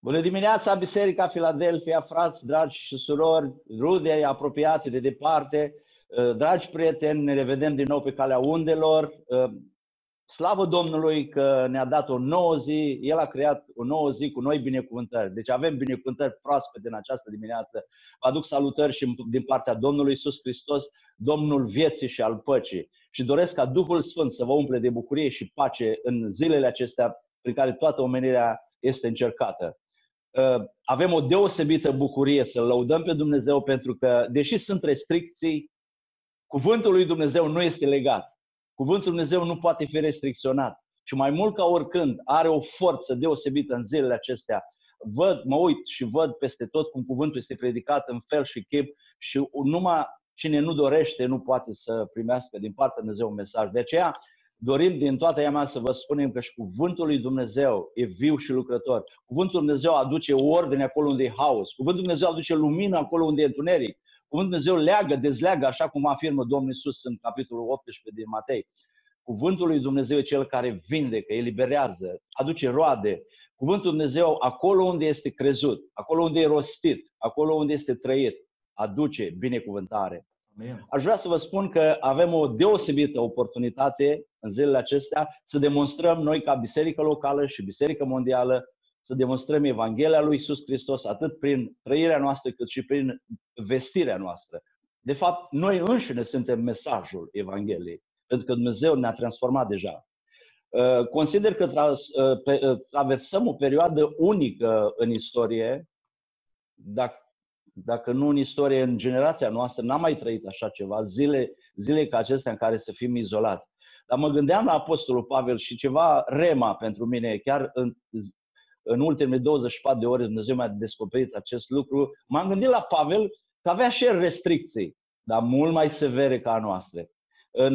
Bună dimineața, Biserica Filadelfia, frați, dragi și surori, rude apropiate de departe, uh, dragi prieteni, ne revedem din nou pe calea undelor. Uh, slavă Domnului că ne-a dat o nouă zi, El a creat o nouă zi cu noi binecuvântări. Deci avem binecuvântări proaspete în această dimineață. Vă aduc salutări și din partea Domnului Isus Hristos, Domnul vieții și al păcii. Și doresc ca Duhul Sfânt să vă umple de bucurie și pace în zilele acestea prin care toată omenirea este încercată. Uh, avem o deosebită bucurie să lăudăm pe Dumnezeu pentru că, deși sunt restricții, cuvântul lui Dumnezeu nu este legat. Cuvântul Dumnezeu nu poate fi restricționat. Și mai mult ca oricând are o forță deosebită în zilele acestea. Văd, mă uit și văd peste tot cum cuvântul este predicat în fel și chip și numai cine nu dorește nu poate să primească din partea Dumnezeu un mesaj. De aceea dorim din toată ea să vă spunem că și cuvântul lui Dumnezeu e viu și lucrător. Cuvântul Dumnezeu aduce ordine acolo unde e haos. Cuvântul Dumnezeu aduce lumină acolo unde e întuneric. Cuvântul Dumnezeu leagă, dezleagă, așa cum afirmă Domnul Isus în capitolul 18 din Matei. Cuvântul lui Dumnezeu e cel care vindecă, eliberează, aduce roade. Cuvântul Dumnezeu, acolo unde este crezut, acolo unde e rostit, acolo unde este trăit, aduce binecuvântare. Amen. Aș vrea să vă spun că avem o deosebită oportunitate în zilele acestea să demonstrăm noi ca biserică locală și biserică mondială să demonstrăm Evanghelia lui Isus Hristos atât prin trăirea noastră cât și prin vestirea noastră. De fapt, noi înșine suntem mesajul Evangheliei, pentru că Dumnezeu ne-a transformat deja. Uh, consider că uh, uh, traversăm o perioadă unică în istorie, dacă dacă nu în istorie, în generația noastră, n-am mai trăit așa ceva, zile, zile ca acestea în care să fim izolați. Dar mă gândeam la Apostolul Pavel și ceva rema pentru mine, chiar în, în ultimele 24 de ore Dumnezeu mi-a descoperit acest lucru. M-am gândit la Pavel că avea și el restricții, dar mult mai severe ca a noastre. În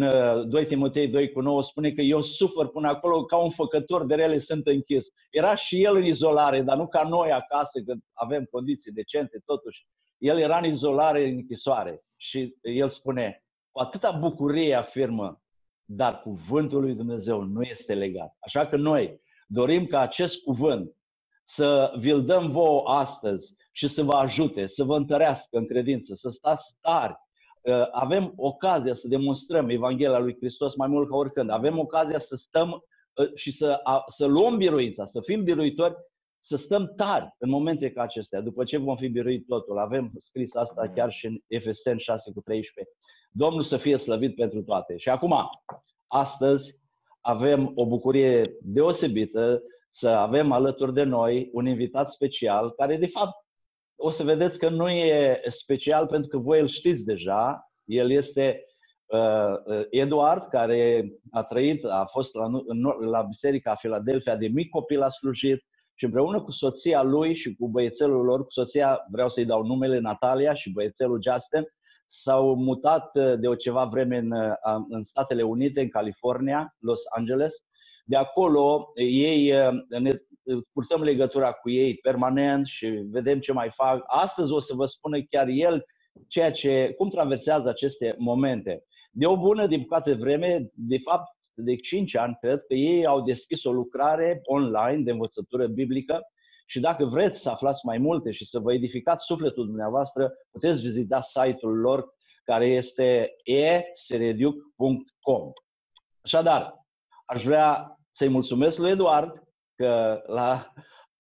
2 uh, Timotei 2 cu 9 spune că eu sufăr până acolo ca un făcător de rele sunt închis. Era și el în izolare, dar nu ca noi acasă, că avem condiții decente, totuși. El era în izolare, în închisoare. Și el spune, cu atâta bucurie afirmă, dar cuvântul lui Dumnezeu nu este legat. Așa că noi dorim ca acest cuvânt să vi-l dăm vouă astăzi și să vă ajute, să vă întărească în credință, să stați tari. Uh, avem ocazia să demonstrăm Evanghelia lui Hristos mai mult ca oricând. Avem ocazia să stăm uh, și să, să luăm biruința, să fim biruitori să stăm tari în momente ca acestea, după ce vom fi biruit totul. Avem scris asta chiar și în Efesen 6 cu 13. Domnul să fie slăvit pentru toate. Și acum, astăzi, avem o bucurie deosebită să avem alături de noi un invitat special, care de fapt o să vedeți că nu e special pentru că voi îl știți deja. El este uh, Eduard, care a trăit, a fost la, la Biserica Filadelfia de mic copil, a slujit, și împreună cu soția lui și cu băiețelul lor, cu soția, vreau să-i dau numele Natalia și băiețelul Justin, s-au mutat uh, de o ceva vreme în, uh, în Statele Unite, în California, Los Angeles. De acolo ei uh, ne purtăm legătura cu ei permanent și vedem ce mai fac. Astăzi o să vă spună chiar el ceea ce, cum traversează aceste momente. De o bună, din păcate, vreme, de fapt, de 5 ani, cred că ei au deschis o lucrare online de învățătură biblică și dacă vreți să aflați mai multe și să vă edificați sufletul dumneavoastră, puteți vizita site-ul lor care este eserediuc.com. Așadar, aș vrea să-i mulțumesc lui Eduard că la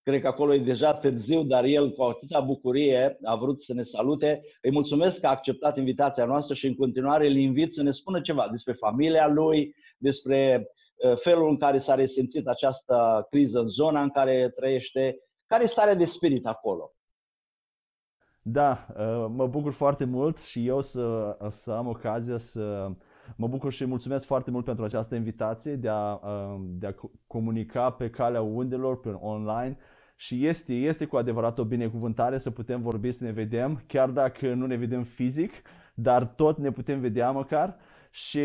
Cred că acolo e deja târziu, dar el cu atâta bucurie a vrut să ne salute. Îi mulțumesc că a acceptat invitația noastră și în continuare îl invit să ne spună ceva despre familia lui, despre uh, felul în care s-a resimțit această criză în zona în care trăiește. Care e starea de spirit acolo? Da, uh, mă bucur foarte mult și eu să, să am ocazia să mă bucur și mulțumesc foarte mult pentru această invitație de a, uh, de a comunica pe calea undelor, pe online și este, este cu adevărat o binecuvântare să putem vorbi, să ne vedem, chiar dacă nu ne vedem fizic, dar tot ne putem vedea măcar și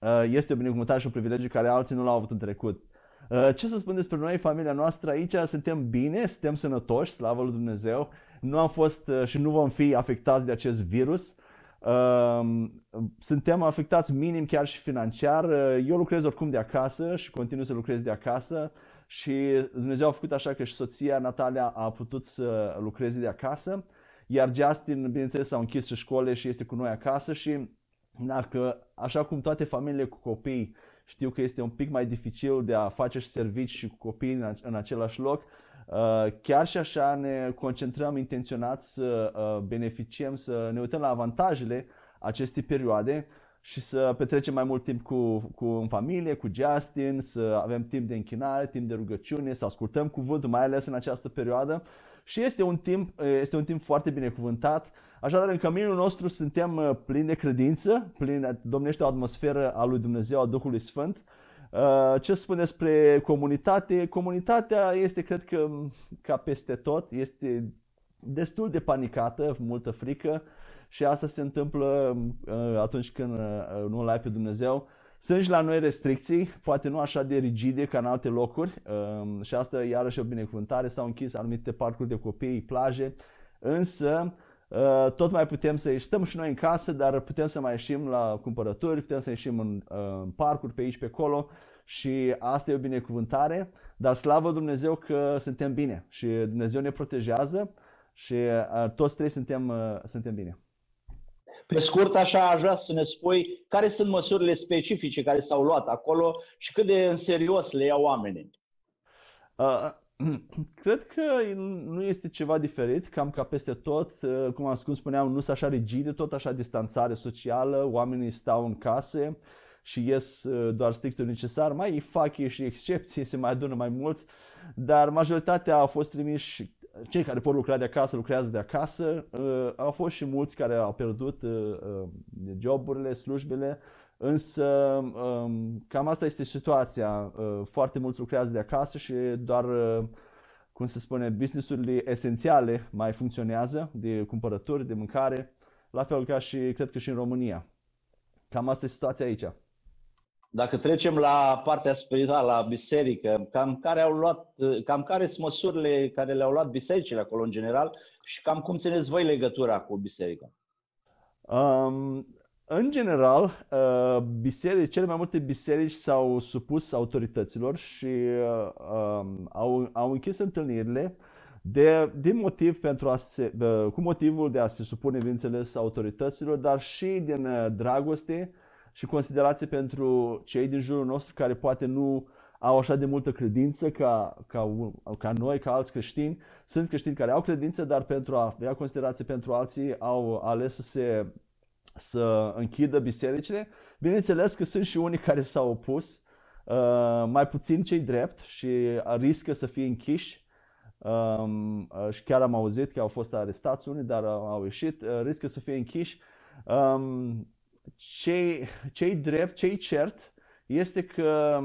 uh, este o binecuvântare și un privilegiu care alții nu l-au avut în trecut. Uh, ce să spun despre noi, familia noastră? Aici suntem bine, suntem sănătoși, slavă lui Dumnezeu. Nu am fost uh, și nu vom fi afectați de acest virus. Suntem afectați minim chiar și financiar. Eu lucrez oricum de acasă și continui să lucrez de acasă și Dumnezeu a făcut așa că și soția Natalia a putut să lucreze de acasă, iar Justin, bineînțeles, s-au închis și școle și este cu noi acasă și dacă, așa cum toate familiile cu copii știu că este un pic mai dificil de a face și servici și cu copii în, în același loc, uh, chiar și așa ne concentrăm intenționat să uh, beneficiem, să ne uităm la avantajele acestei perioade și să petrecem mai mult timp cu, cu în familie, cu Justin, să avem timp de închinare, timp de rugăciune, să ascultăm cuvântul, mai ales în această perioadă. Și este un timp, este un timp foarte binecuvântat. Așadar, în căminul nostru suntem uh, plini de credință, plini, domnește o atmosferă a lui Dumnezeu, a Duhului Sfânt. Uh, ce spune despre comunitate? Comunitatea este, cred că, ca peste tot, este destul de panicată, multă frică și asta se întâmplă uh, atunci când nu îl ai pe Dumnezeu. Sunt și la noi restricții, poate nu așa de rigide ca în alte locuri um, și asta iarăși o binecuvântare, s-au închis anumite parcuri de copii, plaje, însă uh, tot mai putem să ieșim, stăm și noi în casă, dar putem să mai ieșim la cumpărături, putem să ieșim în, uh, în parcuri pe aici, pe acolo și asta e o binecuvântare, dar slavă Dumnezeu că suntem bine și Dumnezeu ne protejează și uh, toți trei suntem, suntem bine. Pe scurt, așa aș vrea să ne spui care sunt măsurile specifice care s-au luat acolo și cât de în serios le iau oamenii. Uh, cred că nu este ceva diferit, cam ca peste tot, uh, cum, am, cum spuneam, nu sunt așa rigide, tot așa distanțare socială, oamenii stau în case și ies uh, doar strictul necesar, mai fac ei și excepții, se mai adună mai mulți, dar majoritatea au fost trimiși cei care pot lucra de acasă, lucrează de acasă. Uh, au fost și mulți care au pierdut uh, uh, joburile, slujbele, însă um, cam asta este situația. Foarte mulți lucrează de acasă și doar, cum se spune, businessurile esențiale mai funcționează, de cumpărături, de mâncare, la fel ca și, cred că și în România. Cam asta e situația aici. Dacă trecem la partea spirituală, la biserică, cam care, au luat, cam care sunt măsurile care le-au luat bisericile acolo în general și cam cum țineți voi legătura cu biserica? Um, în general, uh, biserici, cele mai multe biserici s-au supus autorităților și uh, um, au, au închis întâlnirile de, de motiv pentru a se, de, cu motivul de a se supune, bineînțeles, autorităților, dar și din uh, dragoste și considerație pentru cei din jurul nostru care poate nu au așa de multă credință ca, ca, ca noi, ca alți creștini. Sunt creștini care au credință, dar pentru a avea considerație pentru alții au ales să se să închidă bisericile. Bineînțeles că sunt și unii care s-au opus, uh, mai puțin cei drept și riscă să fie închiși. Um, uh, și chiar am auzit că au fost arestați unii, dar au ieșit, uh, riscă să fie închiși. Um, cei, cei drept, cei cert, este că,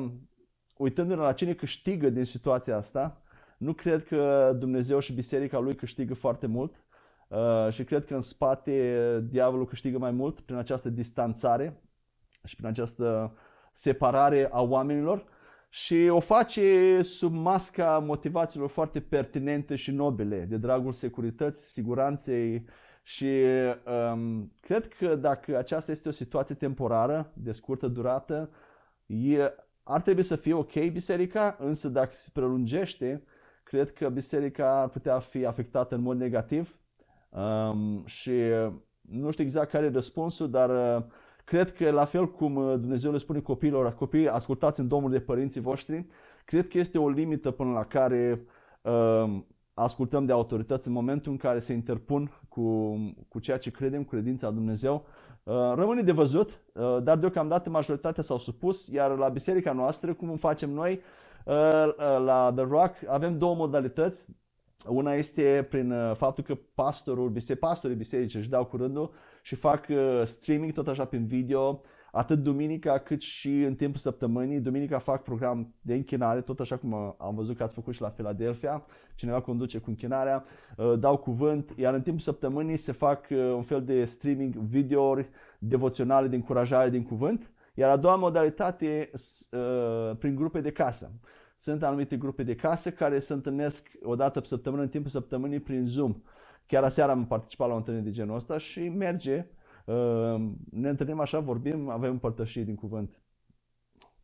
uitându-ne la cine câștigă din situația asta, nu cred că Dumnezeu și biserica lui câștigă foarte mult uh, și cred că în spate diavolul câștigă mai mult prin această distanțare și prin această separare a oamenilor și o face sub masca motivațiilor foarte pertinente și nobile, de dragul securității, siguranței, și um, cred că dacă aceasta este o situație temporară, de scurtă durată, e, ar trebui să fie ok biserica, însă dacă se prelungește, cred că biserica ar putea fi afectată în mod negativ. Um, și nu știu exact care e răspunsul, dar uh, cred că la fel cum uh, Dumnezeu le spune copiilor, copii, ascultați în Domnul de părinții voștri, cred că este o limită până la care um, ascultăm de autorități în momentul în care se interpun cu, cu ceea ce credem, cu credința Dumnezeu. Uh, rămâne de văzut, uh, dar deocamdată majoritatea s-au supus, iar la biserica noastră, cum facem noi, uh, la The Rock, avem două modalități. Una este prin faptul că pastorul, pastorii bisericii își dau curândul și fac streaming tot așa prin video, atât duminica cât și în timpul săptămânii. Duminica fac program de închinare, tot așa cum am văzut că ați făcut și la Philadelphia. Cineva conduce cu închinarea, uh, dau cuvânt, iar în timpul săptămânii se fac uh, un fel de streaming videouri devoționale de încurajare din cuvânt. Iar a doua modalitate uh, prin grupe de casă. Sunt anumite grupe de casă care se întâlnesc o dată pe săptămână, în timpul săptămânii, prin Zoom. Chiar aseară am participat la o întâlnire de genul ăsta și merge Ehm, ne întâlnim așa, vorbim, avem împărtășiri din cuvânt.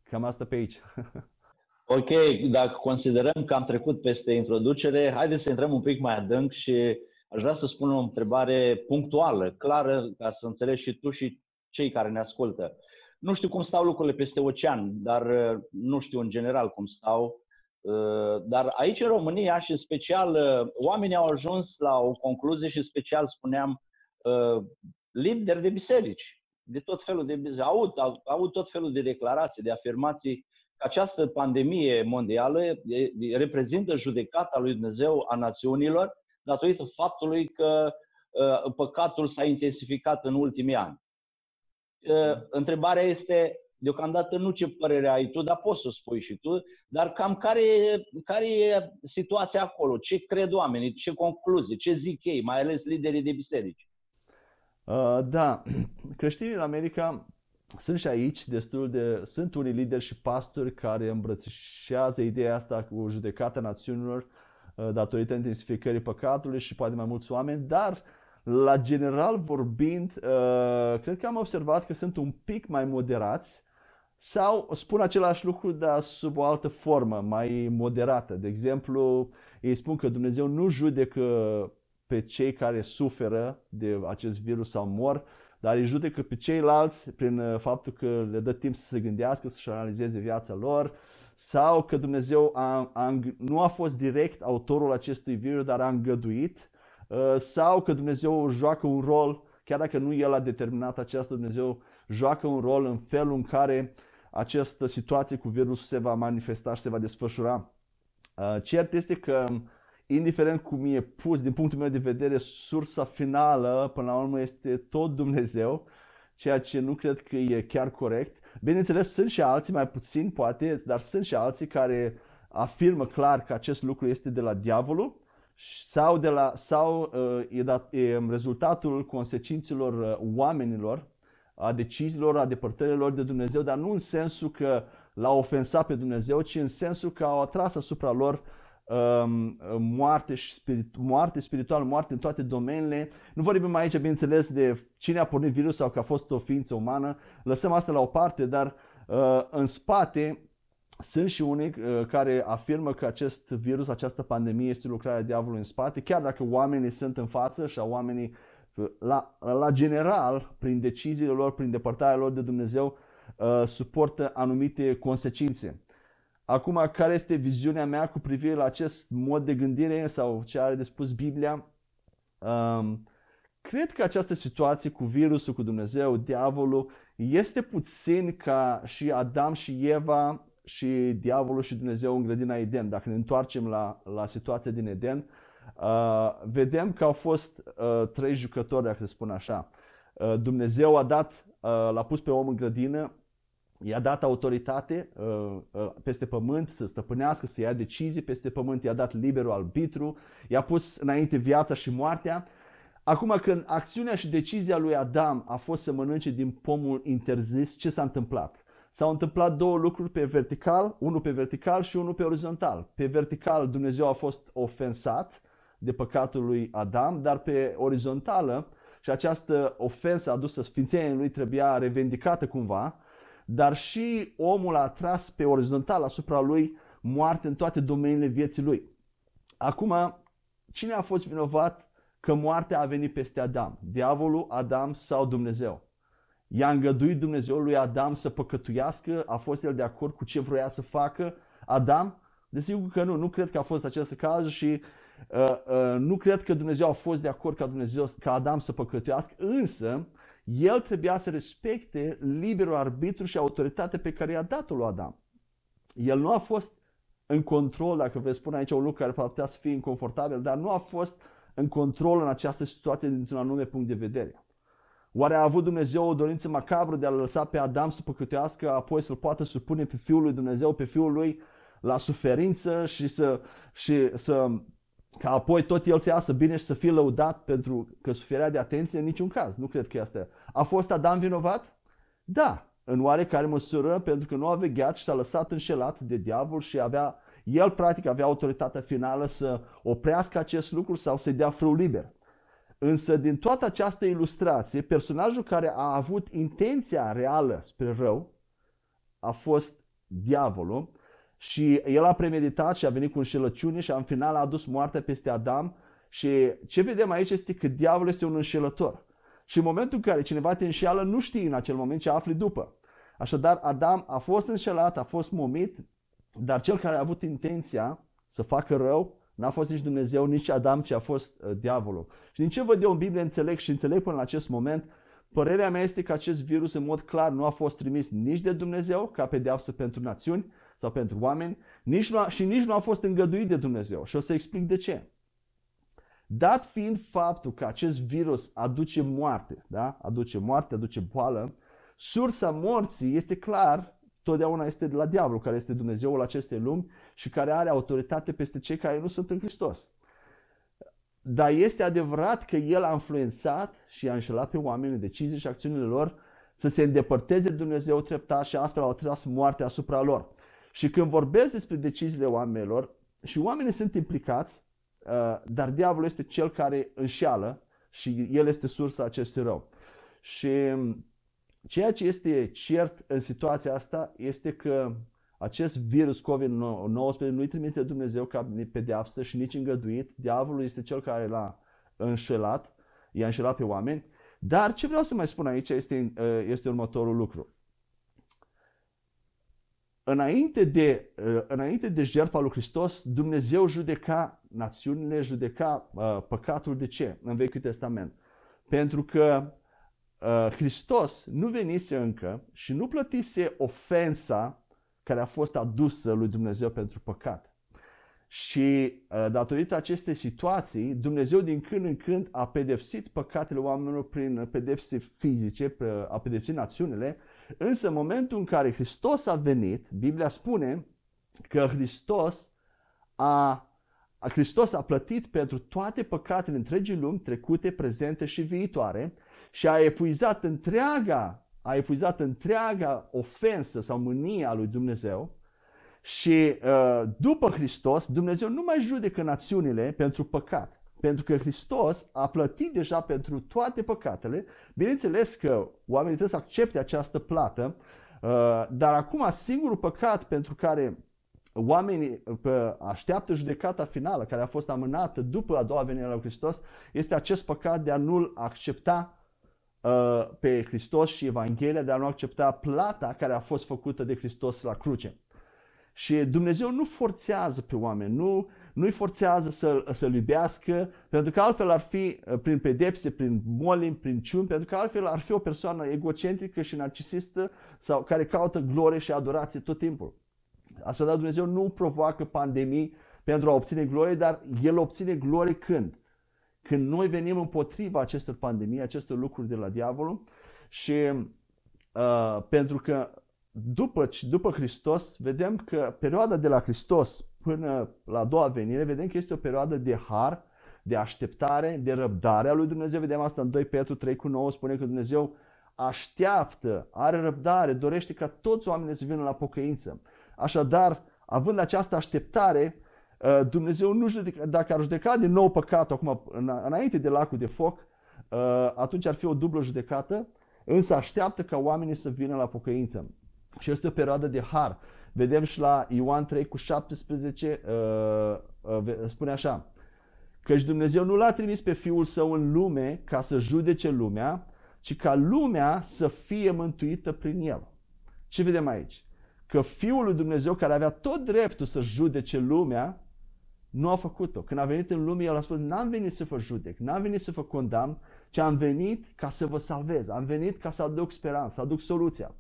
Cam asta pe aici. Ok, dacă considerăm că am trecut peste introducere, haideți să intrăm un pic mai adânc și aș vrea să spun o întrebare punctuală, clară, ca să înțelegi și tu și cei care ne ascultă. Nu știu cum stau lucrurile peste ocean, dar uh, nu știu în general cum stau. Uh, dar aici în România și în special uh, oamenii au ajuns la o concluzie și special spuneam lideri de biserici, de tot felul de biserici, au, au, au tot felul de declarații, de afirmații că această pandemie mondială reprezintă judecata lui Dumnezeu a națiunilor datorită faptului că păcatul s-a intensificat în ultimii ani. Uh, întrebarea este, deocamdată nu ce părere ai tu, dar poți să spui și tu, dar cam care e, care e situația acolo, ce cred oamenii, ce concluzii, ce zic ei, mai ales liderii de biserici. Uh, da, creștinii în America sunt și aici destul de, sunt unii lideri și pastori care îmbrățișează ideea asta cu judecata națiunilor uh, datorită intensificării păcatului și poate mai mulți oameni, dar uh, la general vorbind, uh, cred că am observat că sunt un pic mai moderați sau spun același lucru, dar sub o altă formă, mai moderată. De exemplu, ei spun că Dumnezeu nu judecă pe cei care suferă de acest virus sau mor, dar îi judecă pe ceilalți prin uh, faptul că le dă timp să se gândească, să-și analizeze viața lor, sau că Dumnezeu a, a, nu a fost direct autorul acestui virus, dar a îngăduit Uh, sau că Dumnezeu joacă un rol, chiar dacă nu El a determinat aceasta, Dumnezeu joacă un rol în felul în care această situație cu virusul se va manifesta și se va desfășura. Uh, cert este că, indiferent cum e pus, din punctul meu de vedere, sursa finală, până la urmă, este tot Dumnezeu, ceea ce nu cred că e chiar corect. Bineînțeles, sunt și alții, mai puțin poate, dar sunt și alții care afirmă clar că acest lucru este de la diavolul sau, de la, sau uh, e, dat, e rezultatul consecințelor uh, oamenilor, a deciziilor, a depărtărilor de Dumnezeu, dar nu în sensul că l-au ofensat pe Dumnezeu, ci în sensul că au atras asupra lor um, moarte, și spirit, moarte spirituală, moarte în toate domeniile. Nu vorbim aici, bineînțeles, de cine a pornit virusul sau că a fost o ființă umană. Lăsăm asta la o parte, dar uh, în spate sunt și unii uh, care afirmă că acest virus, această pandemie este lucrarea diavolului în spate, chiar dacă oamenii sunt în față și oamenii uh, la, la general, prin deciziile lor, prin depărtarea lor de Dumnezeu, uh, suportă anumite consecințe. Acum, care este viziunea mea cu privire la acest mod de gândire sau ce are de spus Biblia? Um, cred că această situație cu virusul, cu Dumnezeu, diavolul, este puțin ca și Adam și Eva și diavolul și Dumnezeu în grădina Eden. Dacă ne întoarcem la, la situația din Eden, uh, vedem că au fost uh, trei jucători, dacă se spune așa. Uh, Dumnezeu a dat, uh, l-a pus pe om în grădină, i-a dat autoritate uh, uh, peste pământ să stăpânească, să ia decizii peste pământ, i-a dat liberul arbitru, i-a pus înainte viața și moartea. Acum când acțiunea și decizia lui Adam a fost să mănânce din pomul interzis, ce s-a întâmplat? S-au întâmplat două lucruri pe vertical, unul pe vertical și unul pe orizontal. Pe vertical Dumnezeu a fost ofensat de păcatul lui Adam, dar pe orizontală și această ofensă adusă sfințeniei lui trebuia revendicată cumva, dar și omul a tras pe orizontal asupra lui moarte în toate domeniile vieții lui. Acum, cine a fost vinovat că moartea a venit peste Adam? Diavolul, Adam sau Dumnezeu? I-a îngăduit Dumnezeu lui Adam să păcătuiască? A fost el de acord cu ce vroia să facă Adam? Desigur că nu, nu cred că a fost acest caz și uh, uh, nu cred că Dumnezeu a fost de acord ca, Dumnezeu, ca Adam să păcătuiască, însă el trebuia să respecte liberul arbitru și autoritatea pe care i-a dat-o lui Adam. El nu a fost în control, dacă vreți spune aici un lucru care putea să fie inconfortabil, dar nu a fost în control în această situație dintr-un anume punct de vedere. Oare a avut Dumnezeu o dorință macabră de a lăsa pe Adam să păcătească, apoi să-l poată supune pe Fiul lui Dumnezeu, pe Fiul lui, la suferință și să, și să ca apoi tot el să iasă bine și să fie lăudat pentru că suferea de atenție? În niciun caz. Nu cred că este. A fost Adam vinovat? Da, în oarecare măsură, pentru că nu a vegheat și s-a lăsat înșelat de diavol și avea, el practic avea autoritatea finală să oprească acest lucru sau să-i dea frâu liber. Însă din toată această ilustrație, personajul care a avut intenția reală spre rău a fost diavolul, și el a premeditat și a venit cu înșelăciune și în final a adus moartea peste Adam și ce vedem aici este că diavolul este un înșelător. Și în momentul în care cineva te înșeală, nu știi în acel moment ce afli după. Așadar, Adam a fost înșelat, a fost momit, dar cel care a avut intenția să facă rău n-a fost nici Dumnezeu, nici Adam, ci a fost uh, diavolul. Și din ce văd eu în Biblie, înțeleg și înțeleg până în acest moment, părerea mea este că acest virus în mod clar nu a fost trimis nici de Dumnezeu ca pedeapsă pentru națiuni sau pentru oameni, nici nu a, și nici nu a fost îngăduit de Dumnezeu. Și o să explic de ce. Dat fiind faptul că acest virus aduce moarte, da? aduce moarte, aduce boală, sursa morții este clar, totdeauna este de la diavolul, care este Dumnezeul acestei lumi și care are autoritate peste cei care nu sunt în Hristos. Dar este adevărat că el a influențat și a înșelat pe oameni în decizii și acțiunile lor să se îndepărteze de Dumnezeu treptat și astfel au tras moartea asupra lor. Și când vorbesc despre deciziile oamenilor, și oamenii sunt implicați, uh, dar diavolul este cel care înșeală și el este sursa acestui rău. Și ceea ce este cert în situația asta este că acest virus COVID-19 nu-i trimis de Dumnezeu ca pedeapsă și nici îngăduit. Diavolul este cel care l-a înșelat, i-a înșelat pe oameni. Dar ce vreau să mai spun aici este, uh, este următorul lucru. Înainte de, uh, înainte de jertfa lui Hristos, Dumnezeu judeca națiunile, judeca uh, păcatul. De ce? În Vechiul Testament. Pentru că uh, Hristos nu venise încă și nu plătise ofensa care a fost adusă lui Dumnezeu pentru păcat. Și uh, datorită acestei situații, Dumnezeu din când în când a pedepsit păcatele oamenilor prin pedepse fizice, a pedepsit națiunile, însă în momentul în care Hristos a venit, Biblia spune că Hristos a Hristos a plătit pentru toate păcatele întregii lumi, trecute, prezente și viitoare, și a epuizat întreaga a epuizat întreaga ofensă sau mânie a lui Dumnezeu și uh, după Hristos, Dumnezeu nu mai judecă națiunile pentru păcat. Pentru că Hristos a plătit deja pentru toate păcatele. Bineînțeles că oamenii trebuie să accepte această plată, uh, dar acum singurul păcat pentru care oamenii așteaptă judecata finală, care a fost amânată după a doua venire a lui Hristos, este acest păcat de a nu-L accepta Uh, pe Hristos și Evanghelia, de a nu accepta plata care a fost făcută de Hristos la cruce. Și Dumnezeu nu forțează pe oameni, nu, nu-i forțează să, să-L iubească, pentru că altfel ar fi uh, prin pedepse, prin molim, prin ciuni, pentru că altfel ar fi o persoană egocentrică și narcisistă sau care caută glorie și adorație tot timpul. Așadar Dumnezeu nu provoacă pandemii pentru a obține glorie, dar El obține glorie când? Când noi venim împotriva acestor pandemii, acestor lucruri de la diavolul și uh, pentru că după, după Hristos vedem că perioada de la Hristos până la a doua venire, vedem că este o perioadă de har, de așteptare, de răbdare a lui Dumnezeu. Vedem asta în 2 Petru 3 cu 9, spune că Dumnezeu așteaptă, are răbdare, dorește ca toți oamenii să vină la pocăință. Așadar, având această așteptare, Uh, Dumnezeu nu judecă, dacă ar judeca din nou păcatul acum înainte de lacul de foc, uh, atunci ar fi o dublă judecată, însă așteaptă ca oamenii să vină la pocăință. Și este o perioadă de har. Vedem și la Ioan 3 cu 17, uh, spune așa, căci Dumnezeu nu l-a trimis pe Fiul Său în lume ca să judece lumea, ci ca lumea să fie mântuită prin El. Ce vedem aici? Că Fiul lui Dumnezeu, care avea tot dreptul să judece lumea, nu a făcut-o. Când a venit în lume, el a spus, n-am venit să vă judec, n-am venit să vă condamn, ci am venit ca să vă salvez, am venit ca să aduc speranță, să aduc soluția.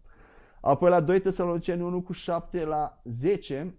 Apoi la 2 Tesaloniceni 1 cu 7 la 10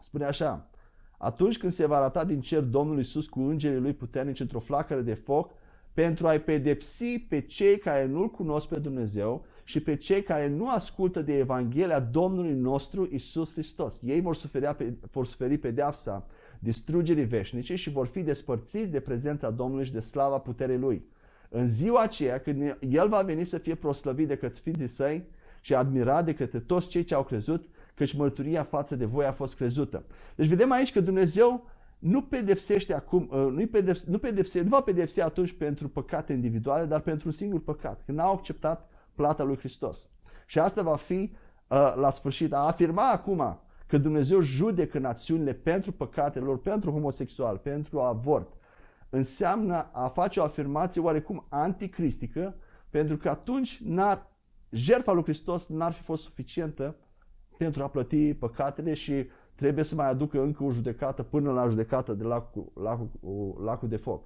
spune așa, atunci când se va arata din cer Domnul Iisus cu îngerii lui puternici într-o flacără de foc, pentru a-i pedepsi pe cei care nu-L cunosc pe Dumnezeu și pe cei care nu ascultă de Evanghelia Domnului nostru Isus Hristos. Ei vor suferi, vor suferi pedeapsa distrugerii veșnice și vor fi despărțiți de prezența Domnului și de slava puterii Lui. În ziua aceea, când El va veni să fie proslăvit de către Sfinții Săi și admirat de către toți cei ce au crezut, căci mărturia față de voi a fost crezută. Deci vedem aici că Dumnezeu nu pedepsește acum, uh, nu, pedepse, nu, pedepse, nu va pedepsi atunci pentru păcate individuale, dar pentru un singur păcat, când n-au acceptat plata lui Hristos. Și asta va fi uh, la sfârșit. A afirma acum că Dumnezeu judecă națiunile pentru păcatele lor, pentru homosexual, pentru avort, înseamnă a face o afirmație oarecum anticristică, pentru că atunci n-ar, jertfa lui Hristos n-ar fi fost suficientă pentru a plăti păcatele și trebuie să mai aducă încă o judecată până la judecată de lacul, lacul, lacul de foc.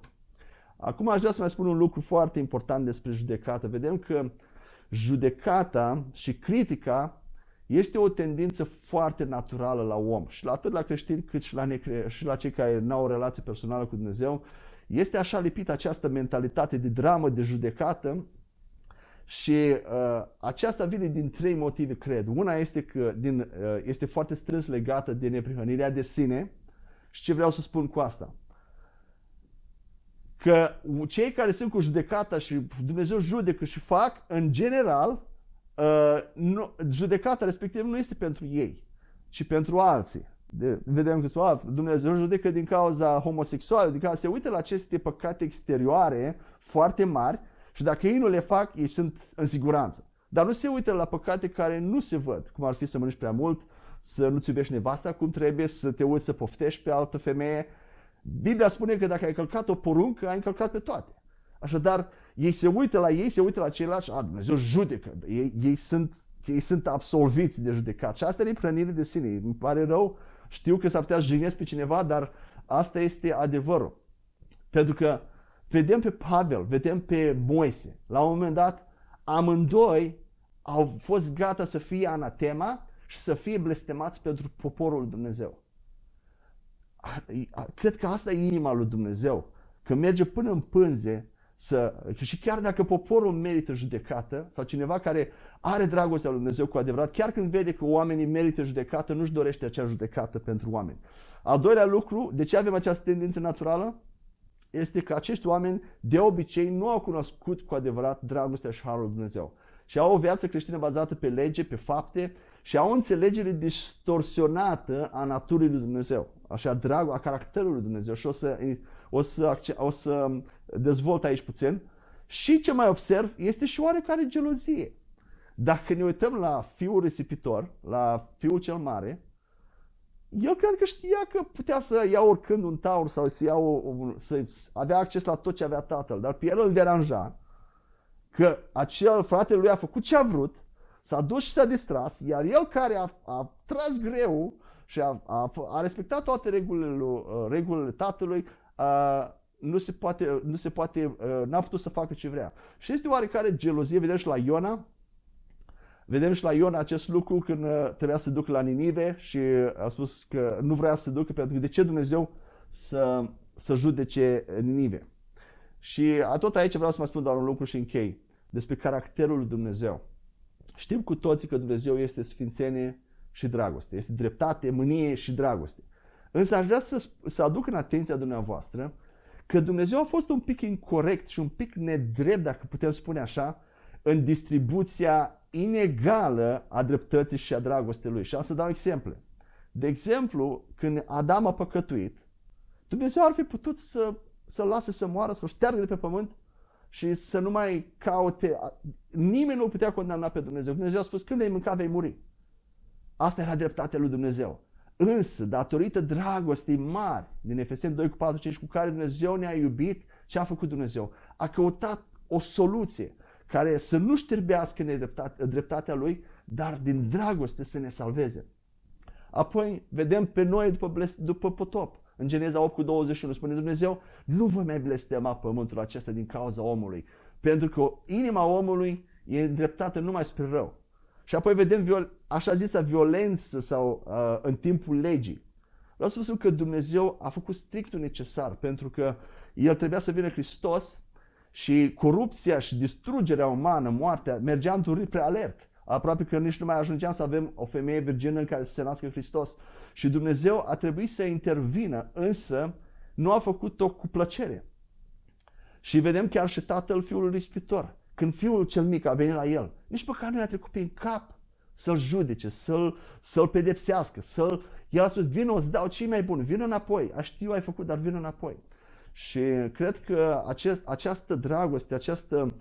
Acum aș vrea să mai spun un lucru foarte important despre judecată. Vedem că judecata și critica este o tendință foarte naturală la om și la atât la creștini cât și la, necre- și la cei care nu au o relație personală cu Dumnezeu. Este așa lipită această mentalitate de dramă, de judecată și uh, aceasta vine din trei motive, cred. Una este că din, uh, este foarte strâns legată de neprihănirea de sine și ce vreau să spun cu asta? Că cei care sunt cu judecata și Dumnezeu judecă și fac, în general, uh, nu, judecata respectivă nu este pentru ei, ci pentru alții. De, vedem că a, Dumnezeu judecă din cauza homosexuală, din cauza se uită la aceste păcate exterioare foarte mari și dacă ei nu le fac, ei sunt în siguranță. Dar nu se uită la păcate care nu se văd, cum ar fi să mănânci prea mult, să nu-ți iubești nevasta cum trebuie, să te uiți să poftești pe altă femeie. Biblia spune că dacă ai călcat o poruncă, ai încălcat pe toate. Așadar, ei se uită la ei, se uită la ceilalți și a, Dumnezeu judecă. Ei, ei, sunt, ei sunt absolviți de judecat. Și asta e hrănire de sine. Îmi pare rău, știu că s-ar putea jignesc pe cineva, dar asta este adevărul. Pentru că vedem pe Pavel, vedem pe Moise. La un moment dat, amândoi au fost gata să fie anatema și să fie blestemați pentru poporul Dumnezeu. Cred că asta e inima lui Dumnezeu. Că merge până în pânze să, și chiar dacă poporul merită judecată sau cineva care are dragostea lui Dumnezeu cu adevărat, chiar când vede că oamenii merită judecată, nu-și dorește acea judecată pentru oameni. Al doilea lucru, de ce avem această tendință naturală? este că acești oameni de obicei nu au cunoscut cu adevărat dragostea și harul lui Dumnezeu. Și au o viață creștină bazată pe lege, pe fapte și au o înțelegere distorsionată a naturii lui Dumnezeu, așa drag, a caracterului lui Dumnezeu. Și o să, o să, o să dezvolt aici puțin. Și ce mai observ este și oarecare gelozie. Dacă ne uităm la fiul risipitor, la fiul cel mare, el cred că știa că putea să ia oricând un taur sau să, ia o, un, să avea acces la tot ce avea tatăl, dar pe el îl deranja că acel fratele lui a făcut ce a vrut, s-a dus și s-a distras, iar el care a, a tras greu și a, a, a respectat toate regulile, uh, regulile tatălui, a, nu se poate, nu se poate, uh, n-a putut să facă ce vrea. Și este oarecare gelozie, vedem și la Iona, Vedem și la Ion acest lucru când uh, trebuia să ducă la Ninive și a spus că nu vrea să ducă pentru că de ce Dumnezeu să, să judece Ninive. Și tot aici vreau să mă spun doar un lucru și închei despre caracterul lui Dumnezeu. Știm cu toții că Dumnezeu este sfințenie și dragoste, este dreptate, mânie și dragoste. Însă aș vrea să, să aduc în atenția dumneavoastră că Dumnezeu a fost un pic incorrect și un pic nedrept, dacă putem spune așa, în distribuția inegală a dreptății și a dragostei lui. Și am să dau exemple. De exemplu, când Adam a păcătuit, Dumnezeu ar fi putut să, să lase să moară, să-l șteargă de pe pământ și să nu mai caute. Nimeni nu putea condamna pe Dumnezeu. Dumnezeu a spus, când ai mâncat, vei muri. Asta era dreptatea lui Dumnezeu. Însă, datorită dragostei mari din Efeseni 2 cu 4, 5, cu care Dumnezeu ne-a iubit, ce a făcut Dumnezeu? A căutat o soluție care să nu șterbească dreptatea lui, dar din dragoste să ne salveze. Apoi vedem pe noi după, după potop. În Geneza 8 cu 21 spune Dumnezeu, nu voi mai blestema pământul acesta din cauza omului, pentru că inima omului e îndreptată numai spre rău. Și apoi vedem viol, așa zisa violență sau uh, în timpul legii. Vreau să vă spun că Dumnezeu a făcut strictul necesar, pentru că El trebuia să vină Hristos și corupția și distrugerea umană, moartea, mergea într-un ritm prea alert. Aproape că nici nu mai ajungeam să avem o femeie virgină în care să se nască Hristos. Și Dumnezeu a trebuit să intervină, însă nu a făcut-o cu plăcere. Și vedem chiar și tatăl fiului ispitor. Când fiul cel mic a venit la el, nici măcar nu i-a trecut prin cap să-l judece, să-l, să-l pedepsească, să-l... El a spus, vină, îți dau cei mai buni, vină înapoi. A știu, ai făcut, dar vină înapoi. Și cred că acest, această dragoste, această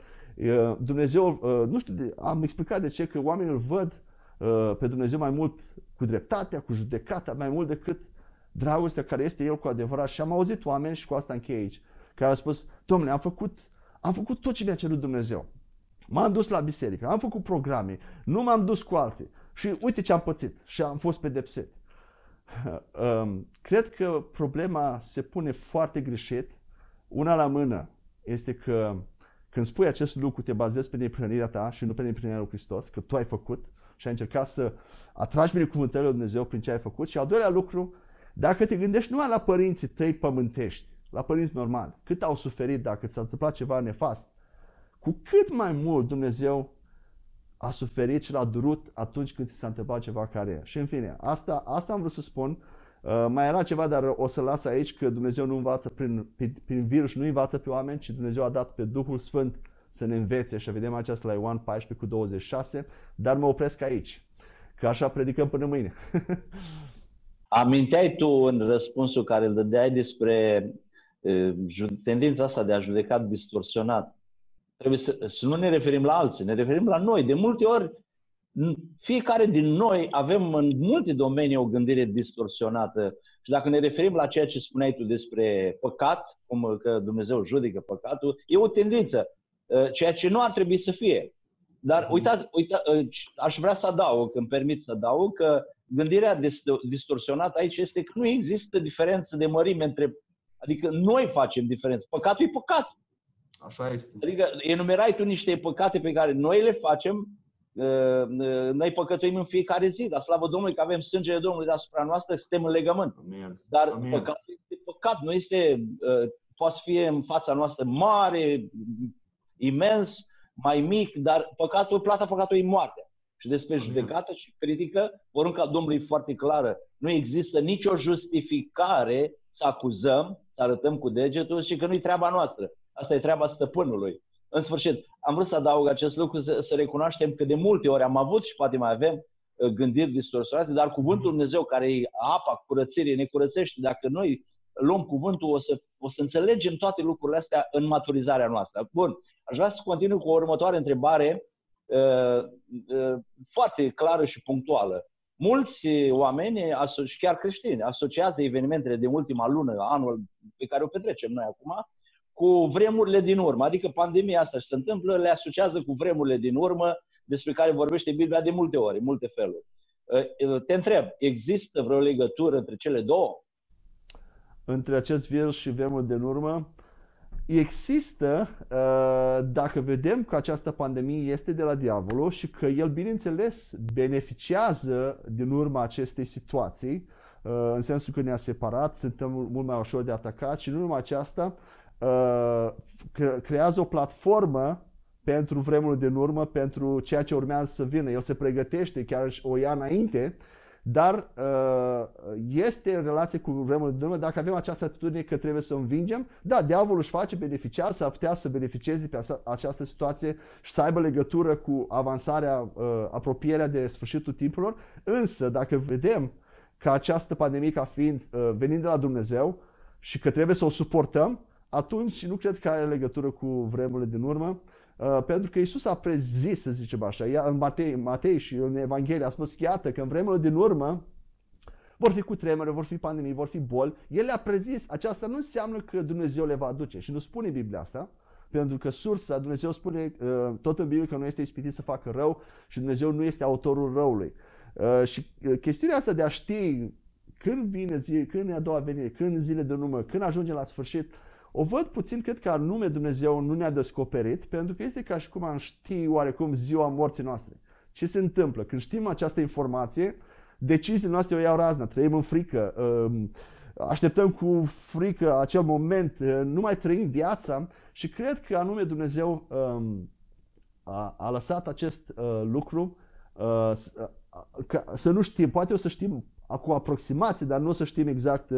Dumnezeu, nu știu, am explicat de ce, că oamenii îl văd uh, pe Dumnezeu mai mult cu dreptatea, cu judecata, mai mult decât dragostea care este El cu adevărat. Și am auzit oameni, și cu asta închei aici, care au spus, domnule, am făcut, am făcut tot ce mi-a cerut Dumnezeu. M-am dus la biserică, am făcut programe, nu m-am dus cu alții. Și uite ce am pățit și am fost pedepsit. Um, cred că problema se pune foarte greșit. Una la mână este că când spui acest lucru, te bazezi pe neprihănirea ta și nu pe neprihănirea lui Hristos, că tu ai făcut și ai încercat să atragi binecuvântările lui Dumnezeu prin ce ai făcut. Și al doilea lucru, dacă te gândești numai la părinții tăi pământești, la părinți normali, cât au suferit dacă ți-a întâmplat ceva nefast, cu cât mai mult Dumnezeu a suferit și l-a durut atunci când ți s-a întâmplat ceva care e. Și în fine, asta, asta am vrut să spun. Uh, mai era ceva, dar o să las aici că Dumnezeu nu învață prin, prin, prin virus, nu învață pe oameni, ci Dumnezeu a dat pe Duhul Sfânt să ne învețe și vedem aceasta la Ioan 14 cu 26, dar mă opresc aici, că așa predicăm până mâine. Aminteai tu în răspunsul care îl dădeai despre uh, tendința asta de a judeca distorsionat Trebuie să, să nu ne referim la alții, ne referim la noi. De multe ori, fiecare din noi avem în multe domenii o gândire distorsionată. Și dacă ne referim la ceea ce spuneai tu despre păcat, cum că Dumnezeu judecă păcatul, e o tendință, ă, ceea ce nu ar trebui să fie. Dar mhm. uitați, uita, ă, aș vrea să adaug, când permit să adaug, că gândirea distorsionată aici este că nu există diferență de mărime între. Adică noi facem diferență. Păcatul e păcat. Așa este. Adică enumerai tu niște păcate pe care noi le facem, uh, uh, noi păcătuim în fiecare zi, dar slavă Domnului că avem sângele Domnului deasupra noastră, suntem în legământ. Amen. Dar Amen. păcatul este păcat, nu este, uh, poate să fie în fața noastră mare, imens, mai mic, dar păcatul, plata păcatului e moartea. Și despre Amen. judecată și critică, porunca Domnului e foarte clară. Nu există nicio justificare să acuzăm, să arătăm cu degetul și că nu-i treaba noastră. Asta e treaba stăpânului. În sfârșit, am vrut să adaug acest lucru, să, să recunoaștem că de multe ori am avut și poate mai avem uh, gândiri distorsionate, dar cuvântul Dumnezeu care e apa curățirii ne curățește. Dacă noi luăm cuvântul, o să, o să înțelegem toate lucrurile astea în maturizarea noastră. Bun, aș vrea să continui cu o următoare întrebare uh, uh, foarte clară și punctuală. Mulți oameni, și chiar creștini, asociază evenimentele de ultima lună, anul pe care o petrecem noi acum, cu vremurile din urmă. Adică pandemia asta se întâmplă, le asociază cu vremurile din urmă despre care vorbește Biblia de multe ori, în multe feluri. Ă, ă, te întreb, există vreo legătură între cele două? Între acest virus și vremuri din urmă? Există, ă, dacă vedem că această pandemie este de la diavolul și că el, bineînțeles, beneficiază din urma acestei situații, în sensul că ne-a separat, suntem mult mai ușor de atacat și nu numai aceasta, Uh, creează o platformă pentru vremul din urmă, pentru ceea ce urmează să vină. El se pregătește, chiar o ia înainte, dar uh, este în relație cu vremul din urmă dacă avem această atitudine că trebuie să învingem. Da, diavolul își face beneficiar, s-ar putea să beneficieze pe această situație și să aibă legătură cu avansarea, uh, apropierea de sfârșitul timpurilor, însă dacă vedem că această pandemie ca fiind venind de la Dumnezeu și că trebuie să o suportăm, atunci nu cred că are legătură cu vremurile din urmă, uh, pentru că Isus a prezis, să zicem așa, în Matei, Matei și în Evanghelie a spus, iată că în vremurile din urmă vor fi cu tremure, vor fi pandemii, vor fi boli. El le-a prezis. Aceasta nu înseamnă că Dumnezeu le va aduce. Și nu spune Biblia asta, pentru că sursa, Dumnezeu spune uh, tot în Biblie că nu este ispitit să facă rău și Dumnezeu nu este autorul răului. Uh, și chestiunea asta de a ști când vine zi, când e a doua venire, când zile de număr, când ajungem la sfârșit, o văd puțin, cred că anume Dumnezeu nu ne-a descoperit, pentru că este ca și cum am ști oarecum ziua morții noastre. Ce se întâmplă? Când știm această informație, deciziile noastre o iau razna, trăim în frică, um, așteptăm cu frică acel moment, uh, nu mai trăim viața și cred că anume Dumnezeu um, a, a lăsat acest uh, lucru uh, să nu știm, poate o să știm cu aproximație, dar nu o să știm exact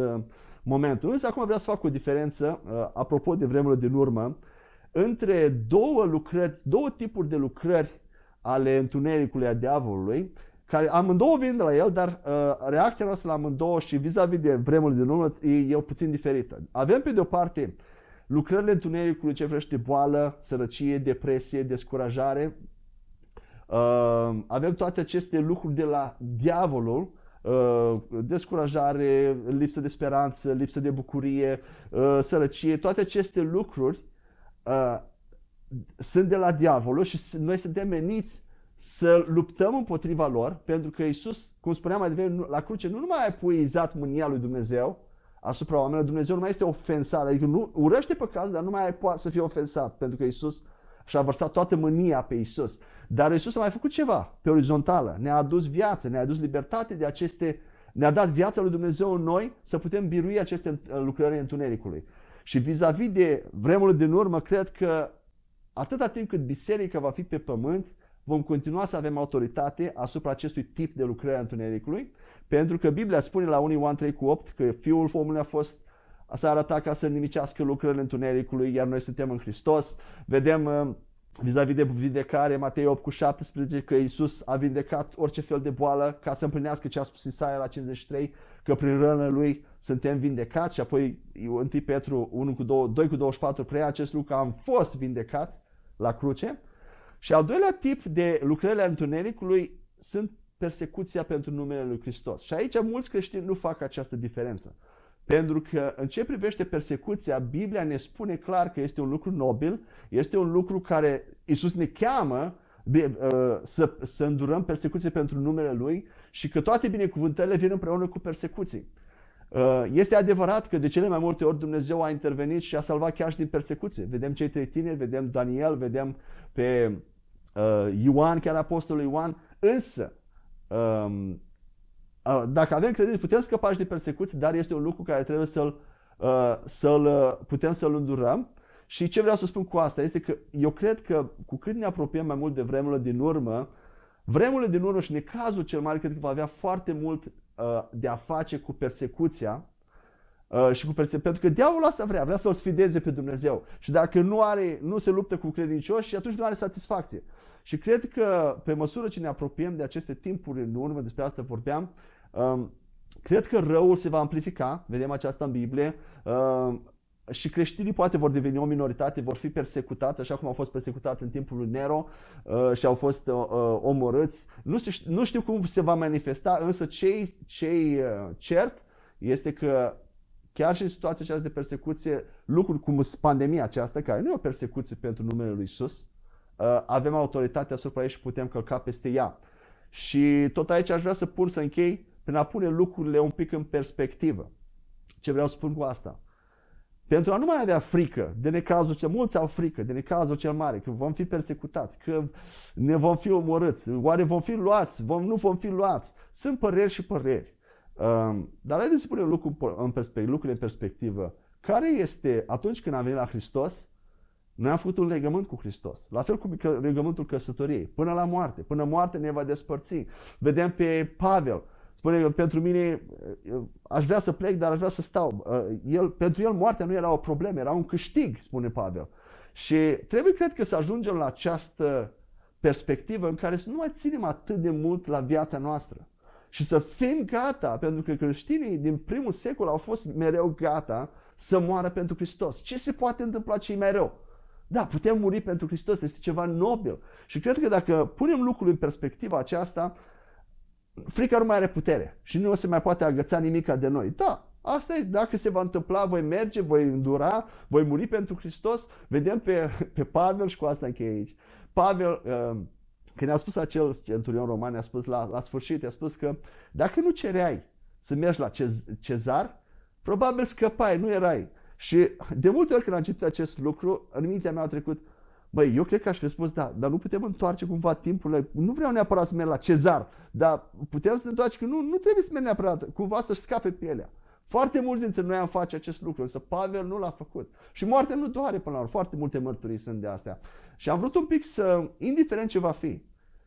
momentul. Însă acum vreau să fac o diferență, uh, apropo de vremurile din urmă, între două lucrări, două tipuri de lucrări ale întunericului a diavolului, care amândouă vin de la el, dar uh, reacția noastră la amândouă și vis-a-vis de vremurile din urmă e, e puțin diferită. Avem pe de o parte lucrările întunericului ce vrește boală, sărăcie, depresie, descurajare, uh, avem toate aceste lucruri de la diavolul, uh, descurajare, lipsă de speranță, lipsă de bucurie, uh, sărăcie, toate aceste lucruri uh, sunt de la diavolul și noi suntem meniți să luptăm împotriva lor, pentru că Isus, cum spuneam mai devreme, la cruce nu numai a epuizat mânia lui Dumnezeu asupra oamenilor, Dumnezeu nu mai este ofensat, adică nu urăște păcatul, dar nu mai poate să fie ofensat, pentru că Isus și-a vărsat toată mânia pe Isus. Dar Isus a mai făcut ceva pe orizontală, ne-a adus viață, ne-a adus libertate de aceste, ne-a dat viața lui Dumnezeu în noi să putem birui aceste lucrări întunericului. Și vis-a-vis de vremurile din urmă, cred că atâta timp cât biserica va fi pe pământ, vom continua să avem autoritate asupra acestui tip de lucrare a întunericului, pentru că Biblia spune la 1 Ioan 3 cu 8 că Fiul omului a fost s-a arătat ca să nimicească lucrările întunericului, iar noi suntem în Hristos. Vedem uh, vis-a-vis de vindecare, Matei 8 cu 17, că Iisus a vindecat orice fel de boală ca să împlinească ce a spus Isaia la 53, că prin rănă lui suntem vindecați și apoi 1 Petru 1 cu 2, 2 cu 24 preia acest lucru că am fost vindecați la cruce. Și al doilea tip de lucrările întunericului sunt persecuția pentru numele lui Hristos. Și aici mulți creștini nu fac această diferență. Pentru că în ce privește persecuția, Biblia ne spune clar că este un lucru nobil, este un lucru care Isus ne cheamă uh, să, să îndurăm persecuție pentru numele Lui și că toate binecuvântările vin împreună cu persecuții. Uh, este adevărat că de cele mai multe ori Dumnezeu a intervenit și a salvat chiar și din persecuție. Vedem cei trei tineri, vedem Daniel, vedem pe uh, Ioan, chiar apostolul Ioan, însă um, uh, dacă avem credință, putem scăpa și de persecuții, dar este un lucru care trebuie să-l, uh, să-l uh, putem să-l îndurăm. Și ce vreau să spun cu asta este că eu cred că cu cât ne apropiem mai mult de vremurile din urmă, vremurile din urmă și necazul cel mare cred că va avea foarte mult uh, de a face cu persecuția uh, și cu perse- pentru că diavolul asta vrea, vrea să-l sfideze pe Dumnezeu. Și dacă nu are, nu se luptă cu credincioși, atunci nu are satisfacție. Și cred că pe măsură ce ne apropiem de aceste timpuri în urmă, despre asta vorbeam, um, cred că răul se va amplifica, vedem aceasta în Biblie, um, și creștinii poate vor deveni o minoritate, vor fi persecutați, așa cum au fost persecutați în timpul lui Nero uh, și au fost uh, uh omorâți. Nu, se, nu știu cum se va manifesta, însă cei, cei uh, cert este că chiar și în situația aceasta de persecuție, lucruri cum pandemia aceasta, care nu e o persecuție pentru numele lui Isus, uh, avem autoritatea asupra ei și putem călca peste ea. Și tot aici aș vrea să pun să închei prin a pune lucrurile un pic în perspectivă. Ce vreau să spun cu asta? Pentru a nu mai avea frică de necazul cel, mulți au frică de necazul cel mare, că vom fi persecutați, că ne vom fi omorâți, oare vom fi luați, vom, nu vom fi luați. Sunt păreri și păreri. Um, dar haideți să punem lucrul în perspectivă, lucrurile în perspectivă. Care este, atunci când am venit la Hristos, noi am făcut un legământ cu Hristos. La fel cum legământul căsătoriei. Până la moarte. Până moarte ne va despărți. Vedem pe Pavel. Spune că pentru mine aș vrea să plec, dar aș vrea să stau. Uh, el, pentru el moartea nu era o problemă, era un câștig, spune Pavel. Și trebuie, cred că, să ajungem la această perspectivă în care să nu mai ținem atât de mult la viața noastră. Și să fim gata, pentru că creștinii din primul secol au fost mereu gata să moară pentru Hristos. Ce se poate întâmpla cei mai rău? Da, putem muri pentru Hristos, este ceva nobil. Și cred că dacă punem lucrurile în perspectiva aceasta, frica nu mai are putere și nu o se mai poate agăța nimic de noi. Da, asta este, dacă se va întâmpla, voi merge, voi îndura, voi muri pentru Hristos. Vedem pe, pe Pavel și cu asta încheie aici. Pavel, uh, când a spus acel centurion roman, a spus la, la sfârșit, a spus că dacă nu cereai să mergi la cez, cezar, probabil scăpai, nu erai. Și de multe ori când am citit acest lucru, în mintea mea a trecut, Băi, eu cred că aș fi spus, da, dar nu putem întoarce cumva timpul. Nu vreau neapărat să merg la cezar, dar putem să ne întoarce că nu, nu trebuie să merg neapărat, cumva să-și scape pielea. Foarte mulți dintre noi am face acest lucru, însă Pavel nu l-a făcut. Și moartea nu doare până la urmă. Foarte multe mărturii sunt de astea. Și am vrut un pic să, indiferent ce va fi,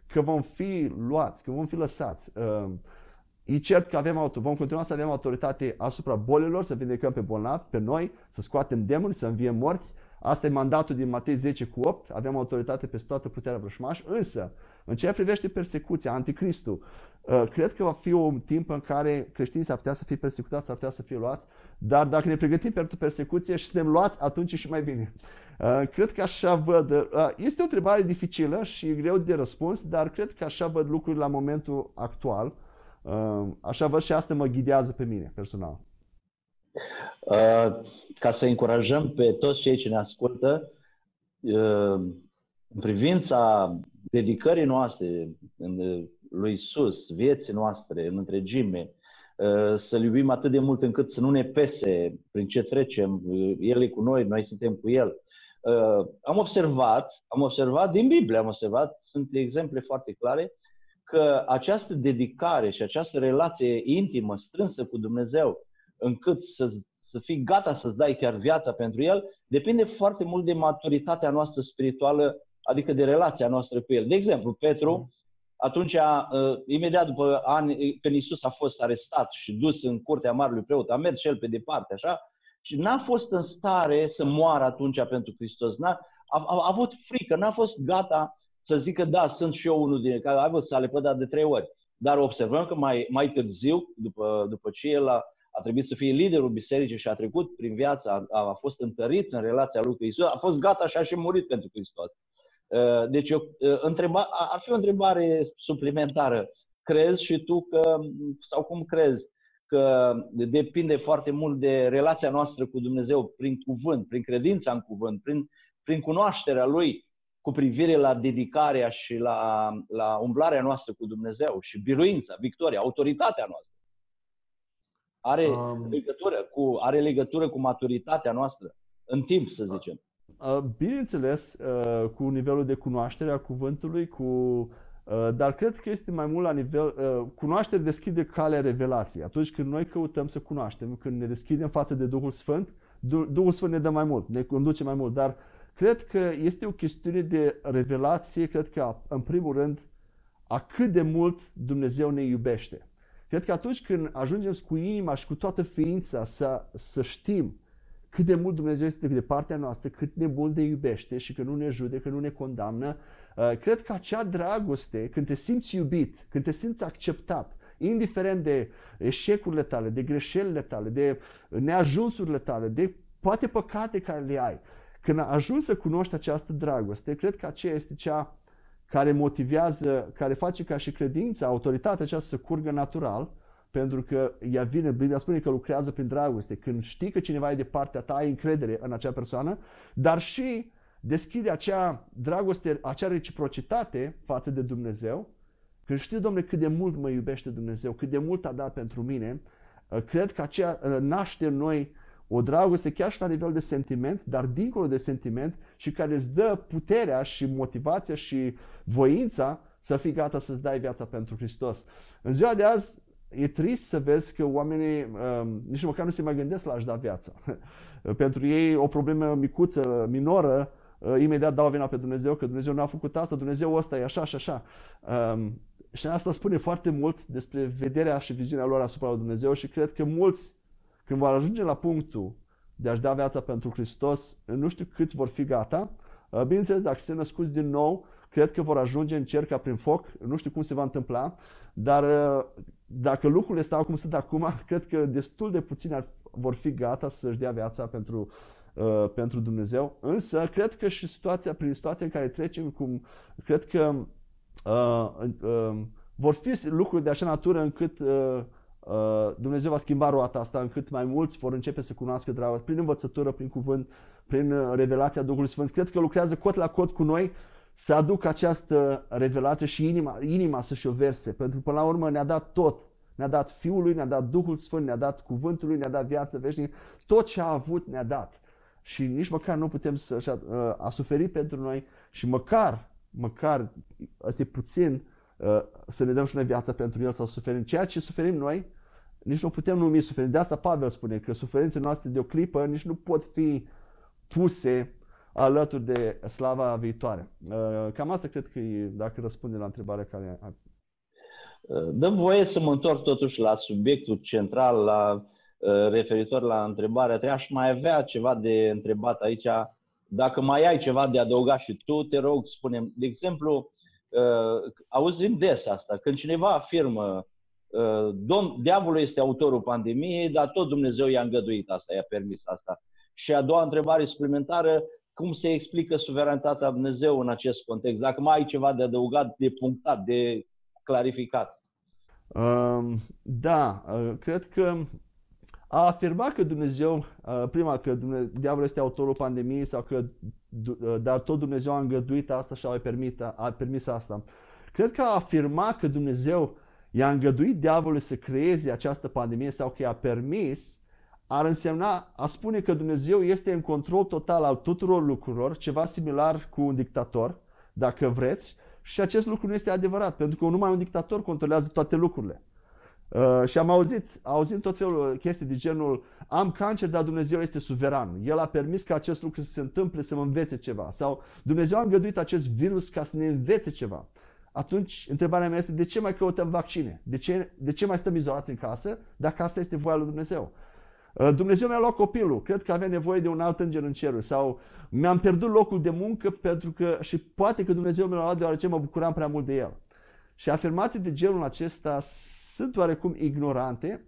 că vom fi luați, că vom fi lăsați, uh, E cert că avem auto, vom continua să avem autoritate asupra bolilor, să vindecăm pe bolnavi, pe noi, să scoatem demoni, să înviem morți. Asta e mandatul din Matei 10 cu 8. Avem autoritate peste toată puterea vrășmaș. Însă, în ceea ce privește persecuția, anticristul, uh, cred că va fi un timp în care creștinii s-ar putea să fie persecutați, s-ar putea să fie luați, dar dacă ne pregătim pentru persecuție și suntem luați, atunci e și mai bine. Uh, cred că așa văd. Uh, este o întrebare dificilă și greu de răspuns, dar cred că așa văd lucrurile la momentul actual. Uh, așa văd și asta mă ghidează pe mine personal. Ca să încurajăm pe toți cei ce ne ascultă, în privința dedicării noastre lui Isus, vieții noastre în întregime, să-L iubim atât de mult încât să nu ne pese prin ce trecem, El e cu noi, noi suntem cu El. Uh, am observat, am observat din Biblie, am observat, sunt exemple foarte clare, că această dedicare și această relație intimă, strânsă cu Dumnezeu, încât să, să fii gata să-ți dai chiar viața pentru El, depinde foarte mult de maturitatea noastră spirituală, adică de relația noastră cu El. De exemplu, Petru, atunci, uh, imediat după ani, când Iisus a fost arestat și dus în curtea Marului Preot, a mers și el pe departe, așa, și n-a fost în stare să moară atunci pentru Hristos. N-a, a, a, a avut frică, n-a fost gata să zică, da, sunt și eu unul din care a avut să le pădat de trei ori. Dar observăm că mai, mai târziu, după, după ce el a, a trebuit să fie liderul bisericii și a trecut prin viața, a, a fost întărit în relația lui cu Isus, a fost gata și a și murit pentru Hristos. Uh, deci, eu, uh, întreba, ar fi o întrebare suplimentară. Crezi și tu că, sau cum crezi, că depinde foarte mult de relația noastră cu Dumnezeu prin cuvânt, prin credința în cuvânt, prin, prin cunoașterea Lui cu privire la dedicarea și la, la umblarea noastră cu Dumnezeu și biruința, victoria, autoritatea noastră. Are, um, legătură cu, are legătură cu maturitatea noastră în timp, să zicem. Uh, bineînțeles, uh, cu nivelul de cunoaștere a cuvântului, cu Uh, dar cred că este mai mult la nivel. Uh, cunoaștere deschide calea revelației. Atunci când noi căutăm să cunoaștem, când ne deschidem față de Duhul Sfânt, Duhul Sfânt ne dă mai mult, ne conduce mai mult. Dar cred că este o chestiune de revelație, cred că în primul rând, a cât de mult Dumnezeu ne iubește. Cred că atunci când ajungem cu inima și cu toată ființa să, să știm cât de mult Dumnezeu este de partea noastră, cât de mult ne iubește și că nu ne judecă, nu ne condamnă, Uh, cred că acea dragoste, când te simți iubit, când te simți acceptat, indiferent de eșecurile tale, de greșelile tale, de neajunsurile tale, de poate păcate care le ai, când ajungi să cunoști această dragoste, cred că aceea este cea care motivează, care face ca și credința, autoritatea aceasta să curgă natural, pentru că ea vine, Biblia spune că lucrează prin dragoste. Când știi că cineva e de partea ta, ai încredere în acea persoană, dar și deschide acea dragoste, acea reciprocitate față de Dumnezeu, când știu, Domnule, cât de mult mă iubește Dumnezeu, cât de mult a dat pentru mine, uh, cred că aceea uh, naște în noi o dragoste chiar și la nivel de sentiment, dar dincolo de sentiment și care îți dă puterea și motivația și voința să fii gata să-ți dai viața pentru Hristos. În ziua de azi e trist să vezi că oamenii um, nici măcar nu se mai gândesc la a-și da viața. pentru ei o problemă micuță, minoră, uh, imediat dau vina pe Dumnezeu, că Dumnezeu n-a făcut asta, Dumnezeu ăsta e așa și așa. Um, și asta spune foarte mult despre vederea și viziunea lor asupra lui Dumnezeu și cred că mulți, când vor ajunge la punctul de a-și da viața pentru Hristos, nu știu câți vor fi gata. Uh, bineînțeles, dacă se născuți din nou, cred că vor ajunge în cer ca prin foc, nu știu cum se va întâmpla, dar uh, dacă lucrurile stau cum sunt acum, cred că destul de puțini vor fi gata să-și dea viața pentru uh, pentru Dumnezeu. Însă, cred că și situația, prin situația în care trecem, cum, cred că uh, uh, vor fi lucruri de așa natură încât uh, uh, Dumnezeu va schimba roata asta, încât mai mulți vor începe să cunoască dragostea prin învățătură, prin cuvânt, prin uh, revelația Duhului Sfânt. Cred că lucrează cot la cot cu noi să aducă această revelație și inima, inima să-și o verse, pentru că până la urmă ne-a dat tot. Ne-a dat Fiul lui, ne-a dat Duhul Sfânt, ne-a dat Cuvântul lui, ne-a dat viață veșnică, tot ce a avut ne-a dat și nici măcar nu putem să, așa, uh, a suferit pentru noi și măcar, măcar, asta e puțin, uh, să ne dăm și noi viața pentru El sau suferim. Ceea ce suferim noi, nici nu putem numi suferim. De asta Pavel spune că suferințele noastre de o clipă nici nu pot fi puse alături de slava viitoare. Uh, cam asta cred că e, dacă răspunde la întrebarea care... Dăm voie să mă întorc totuși la subiectul central, la Uh, referitor la întrebarea ta, aș mai avea ceva de întrebat aici. Dacă mai ai ceva de adăugat și tu, te rog, spune De exemplu, uh, auzim des asta, când cineva afirmă uh, Domn, diavolul este autorul pandemiei, dar tot Dumnezeu i-a îngăduit asta, i-a permis asta. Și a doua întrebare suplimentară, cum se explică suveranitatea Dumnezeu în acest context? Dacă mai ai ceva de adăugat, de punctat, de clarificat. Um, da, uh, cred că a afirma că Dumnezeu, uh, prima, că Dumnezeu, diavolul este autorul pandemiei sau că, uh, dar tot Dumnezeu a îngăduit asta și a permis, a permis asta. Cred că a afirma că Dumnezeu i-a îngăduit diavolului să creeze această pandemie sau că i-a permis, ar însemna a spune că Dumnezeu este în control total al tuturor lucrurilor, ceva similar cu un dictator, dacă vreți, și acest lucru nu este adevărat, pentru că numai un dictator controlează toate lucrurile. Uh, și am auzit, auzit tot felul chestii de genul am cancer, dar Dumnezeu este suveran. El a permis ca acest lucru să se întâmple, să mă învețe ceva. Sau Dumnezeu a îngăduit acest virus ca să ne învețe ceva. Atunci, întrebarea mea este de ce mai căutăm vaccine? De ce, de ce mai stăm izolați în casă dacă asta este voia lui Dumnezeu? Uh, Dumnezeu mi-a luat copilul, cred că avea nevoie de un alt înger în cerul sau mi-am pierdut locul de muncă pentru că și poate că Dumnezeu mi l-a luat deoarece mă bucuram prea mult de el. Și afirmații de genul acesta sunt oarecum ignorante,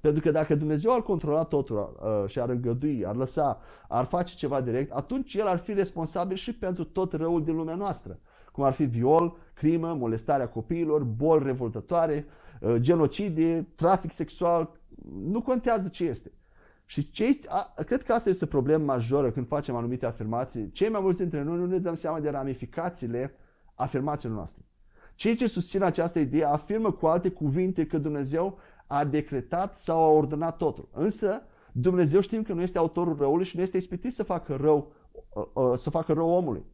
pentru că dacă Dumnezeu ar controla totul uh, și ar îngădui, ar lăsa, ar face ceva direct, atunci El ar fi responsabil și pentru tot răul din lumea noastră, cum ar fi viol, crimă, molestarea copiilor, boli revoltătoare, uh, genocide, trafic sexual, nu contează ce este. Și cei, a, cred că asta este o problemă majoră când facem anumite afirmații. Cei mai mulți dintre noi nu ne dăm seama de ramificațiile afirmațiilor noastre. Cei ce susțin această idee afirmă cu alte cuvinte că Dumnezeu a decretat sau a ordonat totul. Însă Dumnezeu știm că nu este autorul răului și nu este ispitit să facă rău, uh, uh, să facă rău omului.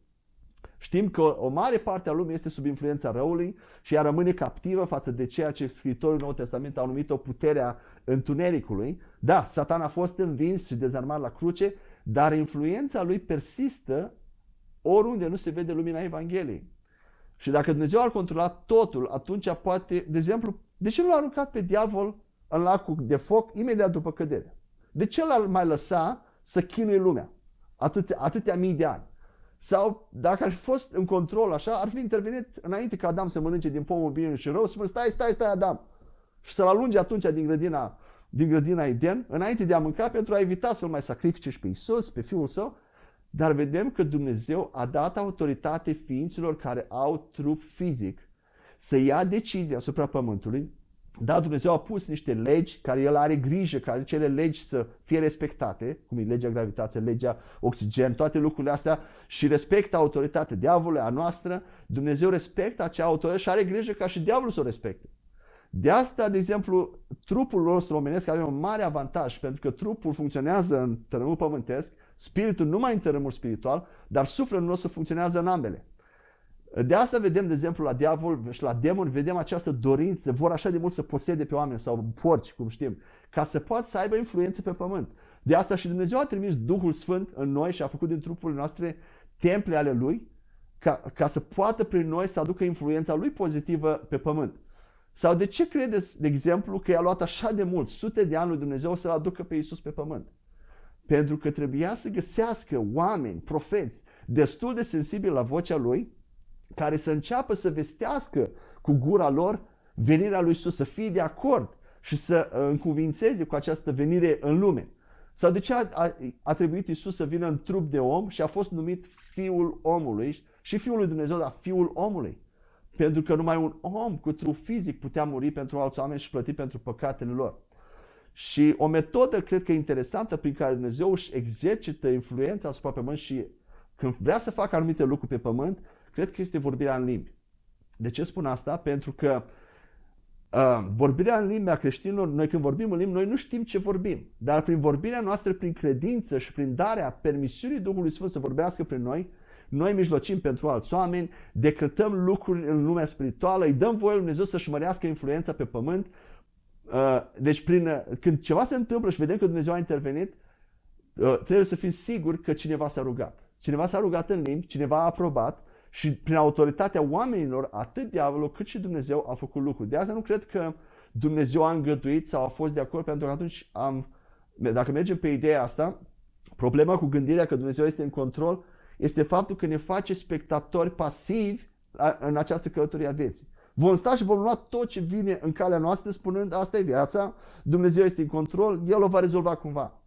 Știm că o mare parte a lumii este sub influența răului și ea rămâne captivă față de ceea ce scriitorii Nou Testament au numit o puterea întunericului. Da, Satan a fost învins și dezarmat la cruce, dar influența lui persistă oriunde nu se vede lumina Evangheliei. Și dacă Dumnezeu ar controla totul, atunci poate, de exemplu, de ce l-a aruncat pe diavol în lacul de foc imediat după cădere? De ce l-ar mai lăsa să chinuie lumea atâtea, atâtea mii de ani? Sau dacă ar fi fost în control așa, ar fi intervenit înainte ca Adam să mănânce din pomul bine și rău, să spune stai, stai, stai Adam. Și să-l alunge atunci din grădina, din grădina Eden, înainte de a mânca, pentru a evita să-l mai sacrifice și pe Isus, pe fiul său. Dar vedem că Dumnezeu a dat autoritate ființelor care au trup fizic să ia decizii asupra pământului. Da, Dumnezeu a pus niște legi care El are grijă ca acele legi să fie respectate, cum e legea gravitației, legea oxigen, toate lucrurile astea și respectă autoritatea diavolului, a noastră. Dumnezeu respectă acea autoritate și are grijă ca și diavolul să o respecte. De asta, de exemplu, trupul nostru omenesc avem un mare avantaj, pentru că trupul funcționează în tărâmul pământesc, spiritul numai în tărâmul spiritual, dar sufletul nostru funcționează în ambele. De asta vedem, de exemplu, la diavol și la demon, vedem această dorință, vor așa de mult să posede pe oameni sau porci, cum știm, ca să poată să aibă influență pe pământ. De asta și Dumnezeu a trimis Duhul Sfânt în noi și a făcut din trupurile noastre temple ale Lui, ca, ca să poată prin noi să aducă influența Lui pozitivă pe pământ. Sau de ce credeți, de exemplu, că i-a luat așa de mult, sute de ani lui Dumnezeu să-L aducă pe Iisus pe pământ? Pentru că trebuia să găsească oameni, profeți, destul de sensibili la vocea Lui, care să înceapă să vestească cu gura lor venirea lui Isus, să fie de acord și să uh, încuvințeze cu această venire în lume. Sau de ce a, a, a trebuit Isus să vină în trup de om și a fost numit Fiul omului și Fiul lui Dumnezeu, dar Fiul omului? Pentru că numai un om cu trup fizic putea muri pentru alți oameni și plăti pentru păcatele lor. Și o metodă, cred că interesantă, prin care Dumnezeu își exercită influența asupra pământ și când vrea să facă anumite lucruri pe pământ, cred că este vorbirea în limbi. De ce spun asta? Pentru că uh, vorbirea în limbi a creștinilor, noi când vorbim în limbi, noi nu știm ce vorbim. Dar prin vorbirea noastră, prin credință și prin darea permisiunii Duhului Sfânt să vorbească prin noi, noi mijlocim pentru alți oameni, decretăm lucruri în lumea spirituală, îi dăm voie lui Dumnezeu să-și mărească influența pe pământ. Uh, deci prin, uh, când ceva se întâmplă și vedem că Dumnezeu a intervenit, uh, trebuie să fim siguri că cineva s-a rugat. Cineva s-a rugat în limbi, cineva a aprobat și prin autoritatea oamenilor, atât diavolul cât și Dumnezeu a făcut lucruri. De asta nu cred că Dumnezeu a îngăduit sau a fost de acord, pentru că atunci am, dacă mergem pe ideea asta, problema cu gândirea că Dumnezeu este în control este faptul că ne face spectatori pasivi în această călătorie a vieții. Vom sta și vom lua tot ce vine în calea noastră spunând asta e viața, Dumnezeu este în control, El o va rezolva cumva.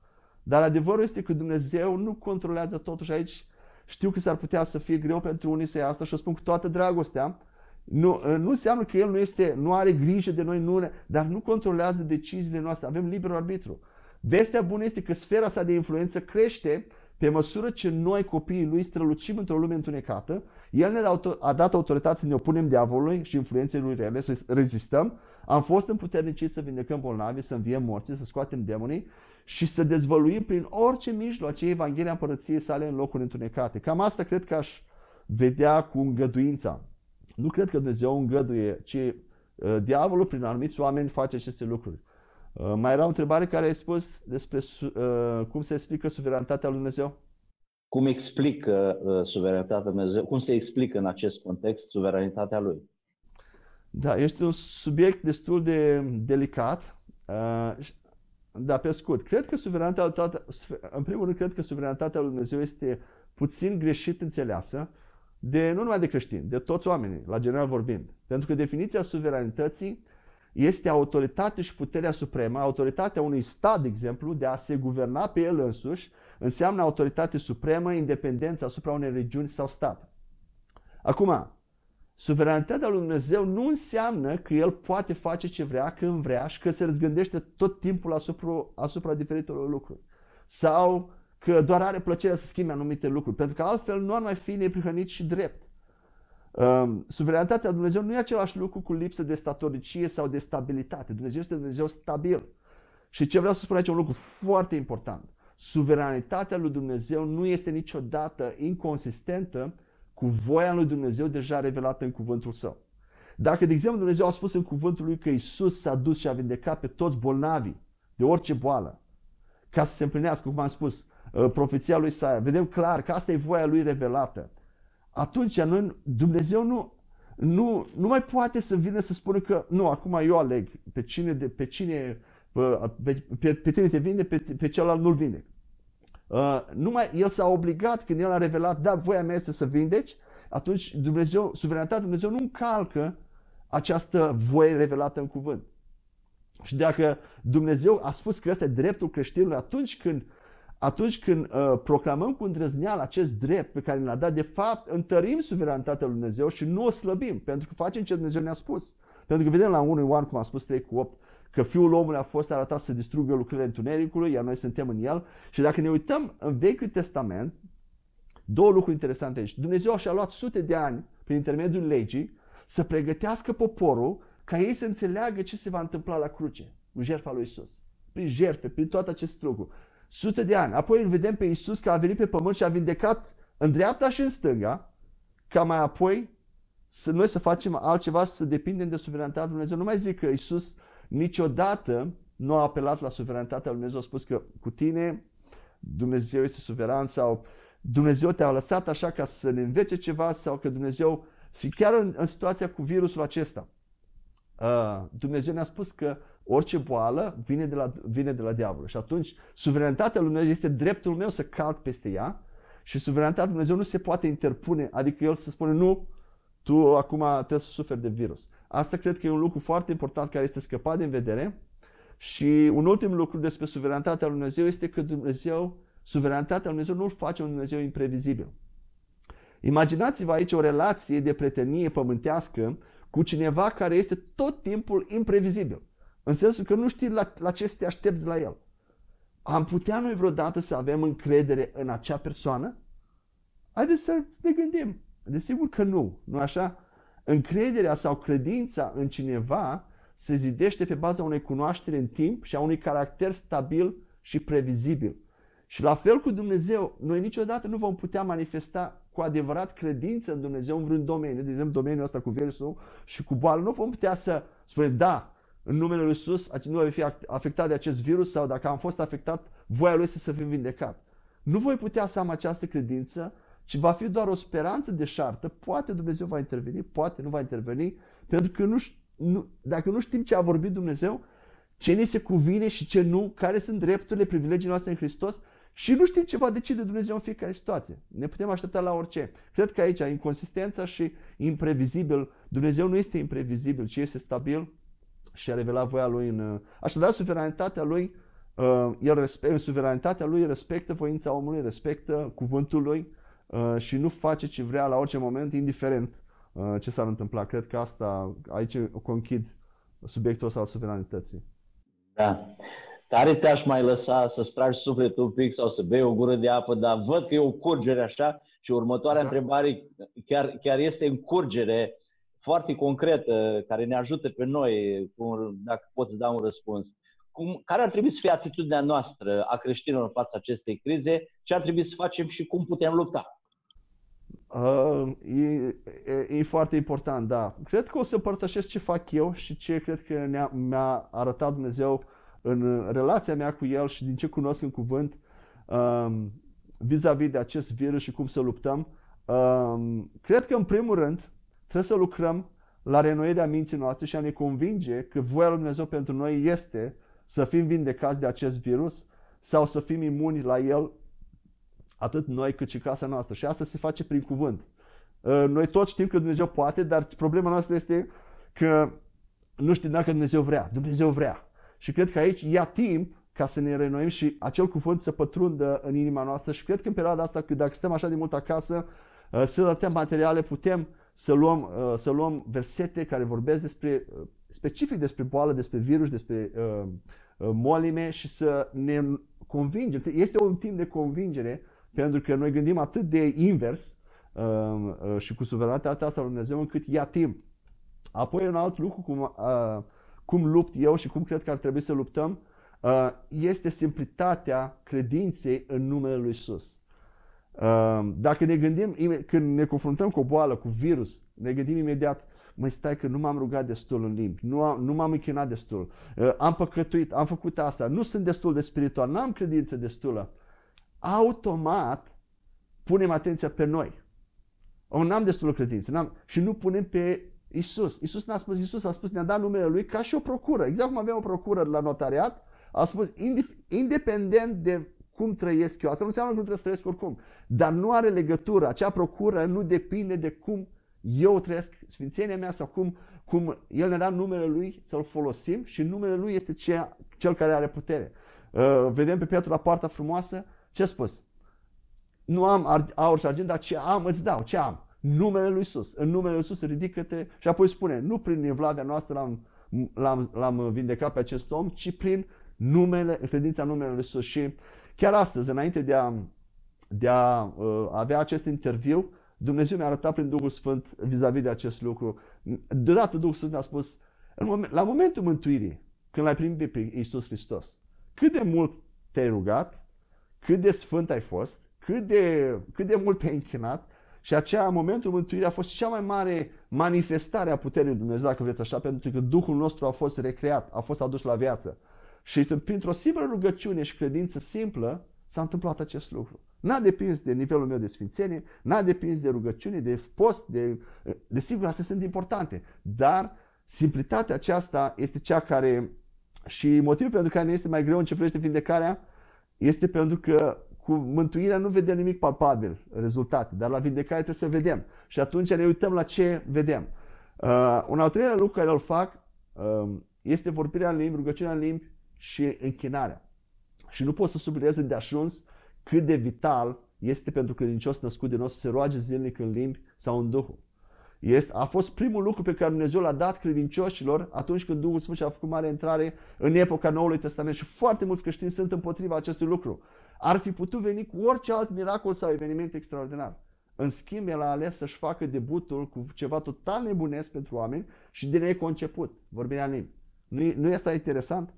Dar adevărul este că Dumnezeu nu controlează totul și aici Știu că s-ar putea să fie greu pentru unii să ia asta și o spun cu toată dragostea. Nu, nu înseamnă că El nu, este, nu are grijă de noi, nu, dar nu controlează deciziile noastre. Avem liber arbitru. Vestea bună este că sfera sa de influență crește pe măsură ce noi, copiii lui, strălucim într-o lume întunecată. El ne a dat autoritate să ne opunem diavolului și influenței lui rele, să rezistăm. Am fost împuterniciți să vindecăm bolnavi, să înviem morții, să scoatem demonii și să dezvăluim prin orice mijloace Evanghelia Împărăției sale în locuri întunecate. Cam asta cred că aș vedea cu îngăduința. Nu cred că Dumnezeu îngăduie, ci uh, diavolul prin anumiți oameni face aceste lucruri. Uh, mai era o întrebare care ai spus despre uh, cum se explică suveranitatea lui Dumnezeu? Cum explică uh, suveranitatea lui Dumnezeu? Cum se explică în acest context suveranitatea lui? Da, este un subiect destul de delicat. Uh, da, pe scurt, cred că suveranitatea, în primul rând, cred că suveranitatea lui Dumnezeu este puțin greșit înțeleasă de, nu numai de creștini, de toți oamenii, la general vorbind. Pentru că definiția suveranității este autoritatea și puterea supremă, autoritatea unui stat, de exemplu, de a se guverna pe el însuși, înseamnă autoritate supremă, independență asupra unei regiuni sau stat. Acum, Suveranitatea lui Dumnezeu nu înseamnă că El poate face ce vrea, când vrea și că se răzgândește tot timpul asupra, asupra diferitelor lucruri. Sau că doar are plăcerea să schimbe anumite lucruri, pentru că altfel nu ar mai fi neprihănit și drept. Um, suveranitatea lui Dumnezeu nu e același lucru cu lipsă de statornicie sau de stabilitate. Dumnezeu este Dumnezeu stabil. Și ce vreau să spun aici un lucru foarte important. Suveranitatea lui Dumnezeu nu este niciodată inconsistentă cu voia lui Dumnezeu deja revelată în cuvântul său. Dacă, de exemplu, Dumnezeu a spus în cuvântul lui că Isus s-a dus și a vindecat pe toți bolnavii de orice boală, ca să se împlinească, cum am spus, uh, profeția lui Isaia, vedem clar că asta e voia lui revelată, atunci noi, Dumnezeu nu, nu, nu mai poate să vină să spună că nu, acum eu aleg pe cine, de, pe cine pe, pe, pe tine te vinde, pe, pe celălalt nu-l vinde. Uh, numai el s-a obligat când el a revelat, da, voia mea este să vindeci, atunci Dumnezeu, suveranitatea Dumnezeu nu încalcă această voie revelată în cuvânt. Și dacă Dumnezeu a spus că ăsta e dreptul creștinului, atunci când, atunci când uh, proclamăm cu îndrăzneală acest drept pe care ne l-a dat, de fapt întărim suveranitatea lui Dumnezeu și nu o slăbim, pentru că facem ce Dumnezeu ne-a spus. Pentru că vedem la 1 Ioan, cum a spus 3 cu 8, că Fiul omului a fost arătat să distrugă lucrurile întunericului, iar noi suntem în el. Și dacă ne uităm în Vechiul Testament, două lucruri interesante aici. Dumnezeu și-a luat sute de ani, prin intermediul legii, să pregătească poporul ca ei să înțeleagă ce se va întâmpla la cruce, cu jertfa lui Isus. Prin jertfe, prin toate acest lucru. Sute de ani. Apoi îl vedem pe Isus că a venit pe pământ și a vindecat în dreapta și în stânga, ca mai apoi să noi să facem altceva, să depindem de suveranitatea lui Dumnezeu. Nu mai zic că Isus niciodată nu a apelat la suveranitatea lui Dumnezeu, a spus că cu tine Dumnezeu este suveran sau Dumnezeu te-a lăsat așa ca să ne învețe ceva sau că Dumnezeu, și chiar în, în situația cu virusul acesta, uh, Dumnezeu ne-a spus că orice boală vine de, la, vine de la diavol. Și atunci, suveranitatea lui Dumnezeu este dreptul meu să calc peste ea și suveranitatea lui Dumnezeu nu se poate interpune, adică El să spune nu, tu acum trebuie să suferi de virus. Asta cred că e un lucru foarte important care este scăpat din vedere. Și un ultim lucru despre suveranitatea lui Dumnezeu este că Dumnezeu, suveranitatea lui Dumnezeu nu-l face un Dumnezeu imprevizibil. Imaginați-vă aici o relație de prietenie pământească cu cineva care este tot timpul imprevizibil. În sensul că nu știi la, la ce să te aștepți de la el. Am putea noi vreodată să avem încredere în acea persoană? Haideți să ne gândim. Desigur că nu, nu așa? Încrederea sau credința în cineva se zidește pe baza unei cunoaștere în timp și a unui caracter stabil și previzibil. Și la fel cu Dumnezeu, noi niciodată nu vom putea manifesta cu adevărat credință în Dumnezeu în vreun domeniu, de exemplu domeniul ăsta cu virusul și cu boală, nu vom putea să spunem, da, în numele Lui Iisus nu voi fi afectat de acest virus sau dacă am fost afectat, voia Lui să să fim vindecat. Nu voi putea să am această credință ci va fi doar o speranță de șartă. Poate Dumnezeu va interveni, poate nu va interveni, pentru că nu, nu, dacă nu știm ce a vorbit Dumnezeu, ce ne se cuvine și ce nu, care sunt drepturile, privilegiile noastre în Hristos și nu știm ce va decide Dumnezeu în fiecare situație. Ne putem aștepta la orice. Cred că aici inconsistența și imprevizibil, Dumnezeu nu este imprevizibil, ci este stabil și a revelat voia Lui în... Așadar, suveranitatea Lui, uh, el respect, în suveranitatea Lui respectă voința omului, respectă cuvântul Lui, uh, și nu face ce vrea la orice moment, indiferent uh, ce s-ar întâmpla. Cred că asta, aici conchid subiectul ăsta al suveranității. Da. Tare te-aș mai lăsa să stragi sufletul un pic sau să bei o gură de apă, dar văd că e o curgere așa și următoarea așa. întrebare chiar, chiar este în curgere foarte concretă, care ne ajută pe noi, dacă poți da un răspuns. Cum, care ar trebui să fie atitudinea noastră a creștinilor în fața acestei crize? Ce ar trebui să facem și cum putem lupta? Uh, e, e, e foarte important, da. Cred că o să părtășesc ce fac eu și ce cred că ne-a, mi-a arătat Dumnezeu în relația mea cu El și din ce cunosc în cuvânt um, vis-a-vis de acest virus și cum să luptăm. Um, cred că în primul rând trebuie să lucrăm la renoirea minții noastre și a ne convinge că voia lui Dumnezeu pentru noi este să fim vindecați de acest virus sau să fim imuni la el atât noi cât și casa noastră. Și asta se face prin cuvânt. Uh, noi toți știm că Dumnezeu poate, dar problema noastră este că nu știm dacă Dumnezeu vrea. Dumnezeu vrea. Și cred că aici ia timp ca să ne renoim și acel cuvânt să pătrundă în inima noastră și cred că în perioada asta, că dacă stăm așa de mult acasă, uh, să dăm materiale, putem să luăm, uh, să luăm versete care vorbesc despre, specific despre boală, despre virus, despre uh, molime și să ne convingem. Este un timp de convingere pentru că noi gândim atât de invers uh, uh, și cu suveranitatea asta lui Dumnezeu încât ia timp. Apoi un alt lucru cum, uh, cum lupt eu și cum cred că ar trebui să luptăm uh, este simplitatea credinței în numele lui Isus. Uh, dacă ne gândim, când ne confruntăm cu o boală, cu virus, ne gândim imediat, măi stai că nu m-am rugat destul în limbi, nu, am, nu m-am închinat destul, uh, am păcătuit, am făcut asta, nu sunt destul de spiritual, n-am credință destulă automat punem atenția pe noi. O, n-am destulă credință n-am, și nu punem pe Isus. Isus n-a spus, Isus a spus, ne-a dat numele Lui ca și o procură. Exact cum avem o procură la notariat, a spus, independent de cum trăiesc eu, asta nu înseamnă că nu trebuie să trăiesc oricum, dar nu are legătură, acea procură nu depinde de cum eu trăiesc sfințenia mea sau cum, cum El ne-a dat numele Lui să-L folosim și numele Lui este cea, cel care are putere. Uh, vedem pe Petru la poarta frumoasă, ce a spus? Nu am aur și argint, dar ce am îți dau, ce am? Numele lui Isus. În numele lui Isus ridică-te și apoi spune, nu prin evlavia noastră l-am, l-am, l-am vindecat pe acest om, ci prin numele, credința numele lui Isus. Și chiar astăzi, înainte de a, de a uh, avea acest interviu, Dumnezeu mi-a arătat prin Duhul Sfânt vis-a-vis de acest lucru. Deodată Duhul Sfânt a spus, în moment, la momentul mântuirii, când l-ai primit pe Iisus Hristos, cât de mult te-ai rugat, cât de sfânt ai fost, cât de, cât de mult te-ai închinat și acea momentul mântuirii a fost cea mai mare manifestare a puterii lui Dumnezeu, dacă vreți așa, pentru că Duhul nostru a fost recreat, a fost adus la viață. Și printr-o simplă rugăciune și credință simplă s-a întâmplat acest lucru. N-a depins de nivelul meu de sfințenie, n-a depins de rugăciune, de post, de, desigur, astea sunt importante, dar simplitatea aceasta este cea care și motivul pentru care ne este mai greu în ce privește vindecarea este pentru că cu mântuirea nu vedem nimic palpabil, rezultate, dar la vindecare trebuie să vedem. Și atunci ne uităm la ce vedem. Uh, un al treilea lucru care îl fac uh, este vorbirea în limbi, rugăciunea în limbi și închinarea. Și nu pot să subliniez de ajuns cât de vital este pentru credincios născut din nou să se roage zilnic în limbi sau în Duhul. Este, a fost primul lucru pe care Dumnezeu l-a dat credincioșilor atunci când Duhul Sfânt și-a făcut mare intrare în epoca Noului Testament și foarte mulți creștini sunt împotriva acestui lucru. Ar fi putut veni cu orice alt miracol sau eveniment extraordinar. În schimb, el a ales să-și facă debutul cu ceva total nebunesc pentru oameni și de neconceput, vorbirea în limbi. Nu, nu este interesant?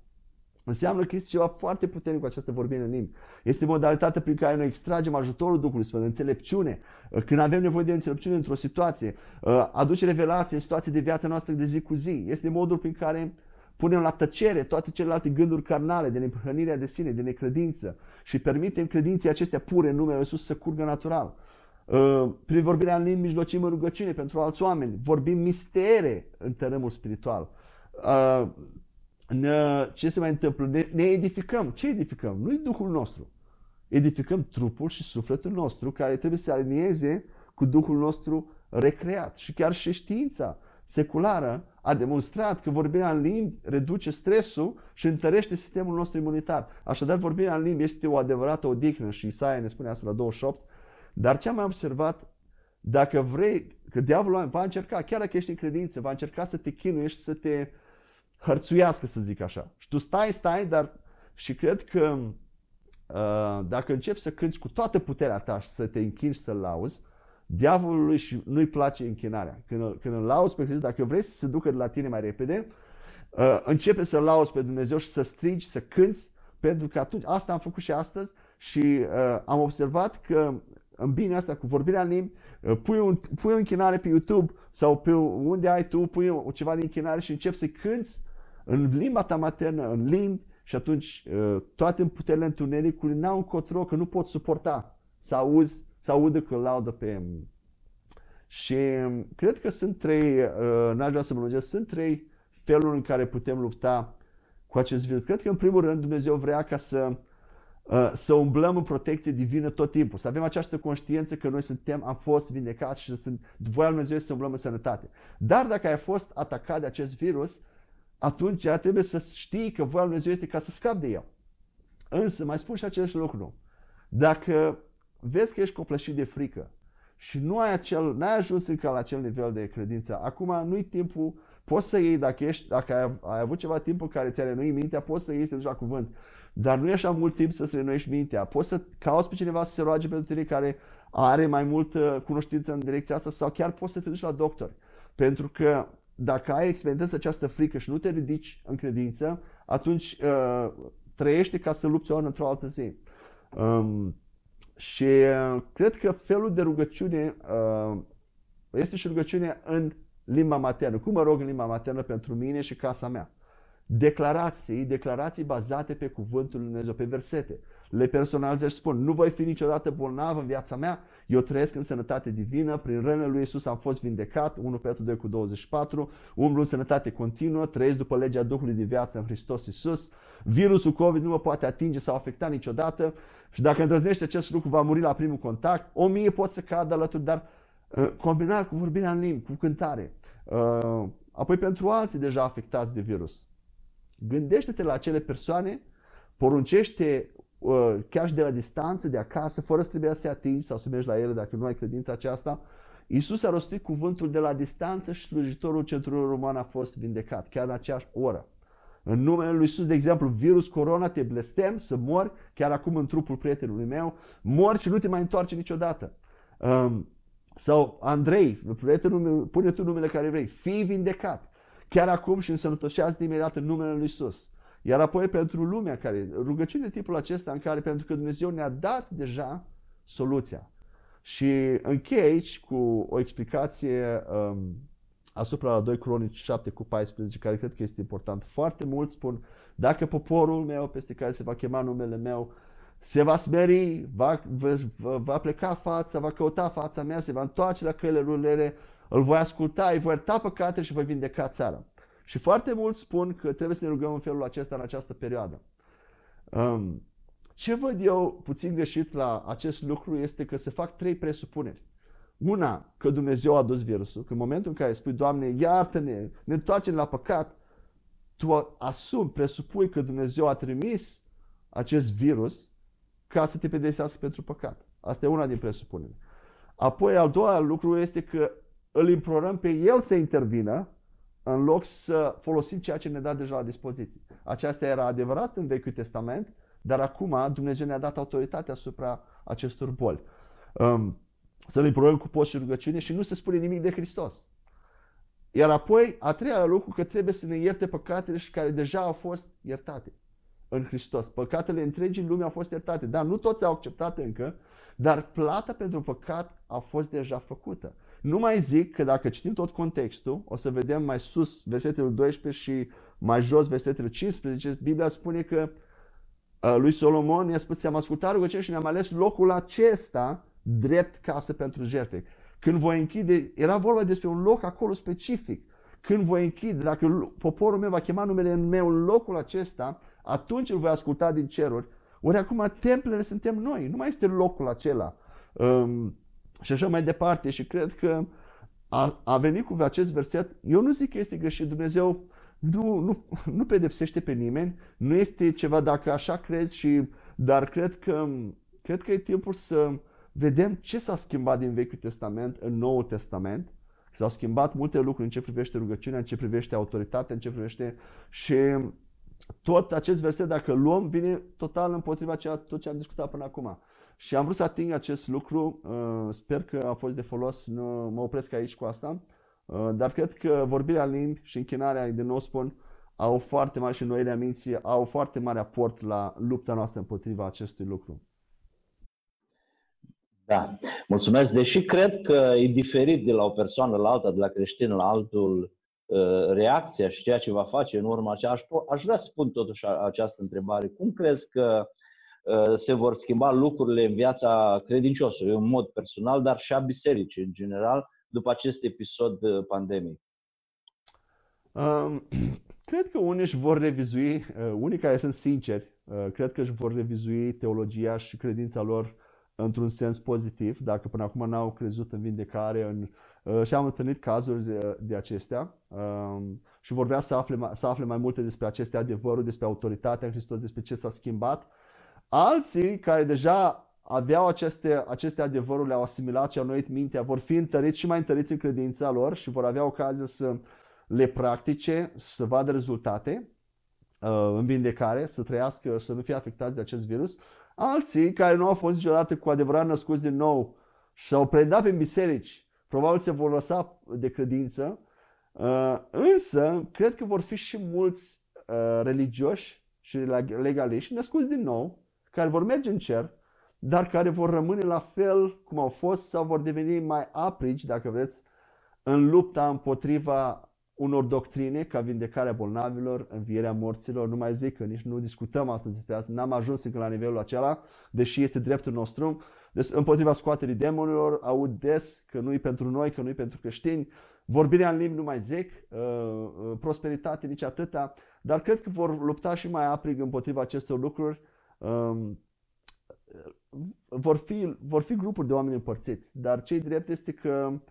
Înseamnă că este ceva foarte puternic cu această vorbire în limbi. Este modalitatea prin care noi extragem ajutorul Duhului Sfânt, înțelepciune. Când avem nevoie de înțelepciune într-o situație, uh, aduce revelație în situații de viața noastră de zi cu zi. Este modul prin care punem la tăcere toate celelalte gânduri carnale de neprihănirea de sine, de necredință și permitem credinței acestea pure în numele Iisus să curgă natural. Uh, prin vorbirea în limbi mijlocim în rugăciune pentru alți oameni. Vorbim mistere în tărâmul spiritual uh, ne, ce se mai întâmplă? Ne, ne edificăm. Ce edificăm? Nu-i Duhul nostru. Edificăm trupul și sufletul nostru care trebuie să se alinieze cu Duhul nostru recreat. Și chiar și știința seculară a demonstrat că vorbirea în limbi reduce stresul și întărește sistemul nostru imunitar. Așadar, vorbirea în limbi este o adevărată odihnă și Isaia ne spune asta la 28, Dar ce am mai observat, dacă vrei, că diavolul va încerca, chiar dacă ești în credință, va încerca să te chinuiești, să te hărțuiască, să zic așa. Și tu stai, stai, dar și cred că uh, dacă începi să cânti cu toată puterea ta și să te închini și să-L lauzi, diavolului și nu-i place închinarea. Când, când îl lauzi pe Hristos, dacă vrei să se ducă de la tine mai repede, uh, începe să lauzi pe Dumnezeu și să strigi, să cânti, pentru că atunci, asta am făcut și astăzi și uh, am observat că în bine asta cu vorbirea în limbi, uh, pui, un, pui o închinare pe YouTube sau pe unde ai tu, pui ceva de închinare și începi să cânti în limba ta maternă, în limbi și atunci uh, toate puterile întunericului n-au încotro că nu pot suporta să auzi, să audă că laudă pe și um, cred că sunt trei, uh, n-aș vrea să mă lungesc, sunt trei feluri în care putem lupta cu acest virus. Cred că în primul rând Dumnezeu vrea ca să Uh, să umblăm în protecție divină tot timpul, să avem această conștiință că noi suntem, am fost vindecați și sunt voia lui Dumnezeu să umblăm în sănătate. Dar dacă ai fost atacat de acest virus, atunci trebuie să știi că voia lui Dumnezeu este ca să scapi de el. Însă, mai spun și același lucru. Dacă vezi că ești copleșit de frică și nu ai, acel, n-ai ajuns încă la acel nivel de credință, acum nu-i timpul, poți să iei, dacă, ești, dacă ai, ai avut ceva timp în care ți-a renuit mintea, poți să iei să duci la cuvânt. Dar nu e așa mult timp să-ți renuiești mintea. Poți să cauți pe cineva să se roage pentru tine care are mai multă cunoștință în direcția asta sau chiar poți să te duci la doctor. Pentru că dacă ai experimentat această frică și nu te ridici în credință, atunci uh, trăiește ca să lupți o într-o altă zi. Um, și uh, cred că felul de rugăciune uh, este și rugăciune în limba maternă. Cum mă rog în limba maternă pentru mine și casa mea? declarații, declarații bazate pe cuvântul lui Dumnezeu, pe versete. Le personalizez și spun, nu voi fi niciodată bolnav în viața mea, eu trăiesc în sănătate divină, prin rănile lui Isus am fost vindecat, 1 Petru 2 cu 24, umblu în sănătate continuă, trăiesc după legea Duhului de viață în Hristos Isus, virusul COVID nu mă poate atinge sau afecta niciodată și dacă îndrăznește acest lucru va muri la primul contact, o mie pot să cadă alături, dar uh, combinat cu vorbirea în limbi, cu cântare. Uh, apoi pentru alții deja afectați de virus. Gândește-te la acele persoane, poruncește uh, chiar și de la distanță, de acasă, fără să trebuie să atingi sau să mergi la ele dacă nu ai credința aceasta. Iisus a rostit cuvântul de la distanță și slujitorul centrului roman a fost vindecat, chiar în aceeași oră. În numele lui Iisus, de exemplu, virus corona, te blestem să mori, chiar acum în trupul prietenului meu, mori și nu te mai întoarce niciodată. Um, sau Andrei, prietenul meu, pune tu numele care vrei, fii vindecat chiar acum și însănătoșează imediat în numele Lui Isus. Iar apoi pentru lumea care, rugăciune de tipul acesta în care, pentru că Dumnezeu ne-a dat deja soluția. Și închei aici cu o explicație um, asupra la 2 Cronici 7 cu 14, care cred că este important. Foarte mult spun, dacă poporul meu peste care se va chema numele meu se va smeri, va, va, va pleca fața, va căuta fața mea, se va întoarce la căile lui îl voi asculta, îi voi ierta păcate și voi vindeca țara. Și foarte mulți spun că trebuie să ne rugăm în felul acesta în această perioadă. Um, ce văd eu puțin greșit la acest lucru este că se fac trei presupuneri. Una, că Dumnezeu a dus virusul, că în momentul în care spui, Doamne, iartă-ne, ne întoarcem la păcat, tu asumi, presupui că Dumnezeu a trimis acest virus ca să te pedepsească pentru păcat. Asta e una din presupuneri. Apoi, al doilea lucru este că îl implorăm pe El să intervină în loc să folosim ceea ce ne da deja la dispoziție. Aceasta era adevărat în Vechiul Testament, dar acum Dumnezeu ne-a dat autoritate asupra acestor boli. Um, să-L implorăm cu post și rugăciune și nu se spune nimic de Hristos. Iar apoi, a treia lucru, că trebuie să ne ierte păcatele și care deja au fost iertate în Hristos. Păcatele întregii lume au fost iertate. Da, nu toți au acceptat încă, dar plata pentru păcat a fost deja făcută. Nu mai zic că dacă citim tot contextul, o să vedem mai sus versetele 12 și mai jos versetele 15, Biblia spune că uh, lui Solomon i-a spus, am ascultat rugăciunea și mi-am ales locul acesta drept casă pentru jertfe. Când voi închide, era vorba despre un loc acolo specific. Când voi închide, dacă poporul meu va chema numele în meu în locul acesta, atunci îl voi asculta din ceruri. Ori acum templele suntem noi, nu mai este locul acela. Um, și așa mai departe. Și cred că a, a venit cu acest verset, eu nu zic că este greșit, Dumnezeu nu, nu, nu pedepsește pe nimeni, nu este ceva dacă așa crezi și, dar cred că, cred că e timpul să vedem ce s-a schimbat din Vechiul Testament în Noul Testament. S-au schimbat multe lucruri în ce privește rugăciunea, în ce privește autoritatea, în ce privește și tot acest verset, dacă luăm, vine total împotriva ceea tot ce am discutat până acum. Și am vrut să ating acest lucru, uh, sper că a fost de folos, nu mă opresc aici cu asta, uh, dar cred că vorbirea limbi și închinarea, de nou spun, au foarte mare și noile minții, au foarte mare aport la lupta noastră împotriva acestui lucru. Da, mulțumesc. Deși cred că e diferit de la o persoană la alta, de la creștin la altul, uh, reacția și ceea ce va face în urma aceea, aș, aș vrea să spun totuși această întrebare. Cum crezi că uh, se vor schimba lucrurile în viața credinciosului, în mod personal, dar și a bisericii în general, după acest episod uh, pandemic? Um, cred că unii își vor revizui, unii care sunt sinceri, cred că își vor revizui teologia și credința lor într-un sens pozitiv, dacă până acum n-au crezut în vindecare în, uh, și am întâlnit cazuri de, de acestea um, și vor vrea să afle, să afle mai multe despre aceste adevăruri, despre autoritatea în Hristos, despre ce s-a schimbat. Alții care deja aveau aceste, aceste adevăruri, le-au asimilat și au noit mintea, vor fi întăriți și mai întăriți în credința lor și vor avea ocazia să le practice, să vadă rezultate uh, în vindecare, să trăiască, să nu fie afectați de acest virus. Alții care nu au fost niciodată cu adevărat născuți din nou și au predat în biserici, probabil se vor lăsa de credință, uh, însă cred că vor fi și mulți uh, religioși și legaliști născuți din nou, care vor merge în cer, dar care vor rămâne la fel cum au fost sau vor deveni mai aprici, dacă vreți, în lupta împotriva unor doctrine ca vindecarea bolnavilor, învierea morților, nu mai zic că nici nu discutăm astăzi despre asta, n-am ajuns încă la nivelul acela, deși este dreptul nostru. Deci, împotriva scoaterii demonilor, aud des că nu e pentru noi, că nu e pentru creștini, vorbirea în limbi nu mai zic, uh, uh, prosperitate nici atâta, dar cred că vor lupta și mai aprig împotriva acestor lucruri. Um, vor fi, vor fi grupuri de oameni împărțiți, dar cei drept este că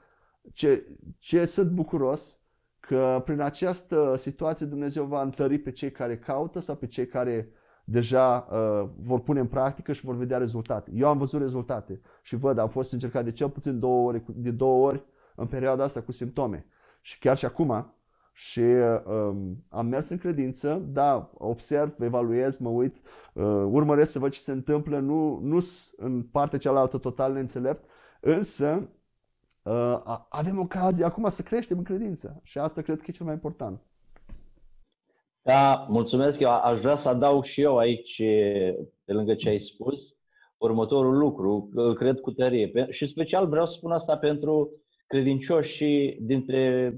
ce, ce sunt bucuros că prin această situație Dumnezeu va întări pe cei care caută sau pe cei care deja uh, vor pune în practică și vor vedea rezultate. Eu am văzut rezultate și văd, am fost încercat de cel puțin două ori, de două ori în perioada asta cu simptome. Și chiar și acum, și uh, am mers în credință, da, observ, evaluez, mă uit, uh, urmăresc să văd ce se întâmplă, nu, nu în partea cealaltă total neînțelept, însă uh, avem ocazia acum să creștem în credință și asta cred că e cel mai important. Da, mulțumesc. Eu aș vrea să adaug și eu aici, pe lângă ce ai spus, următorul lucru, cred cu tărie. Și special vreau să spun asta pentru credincioși dintre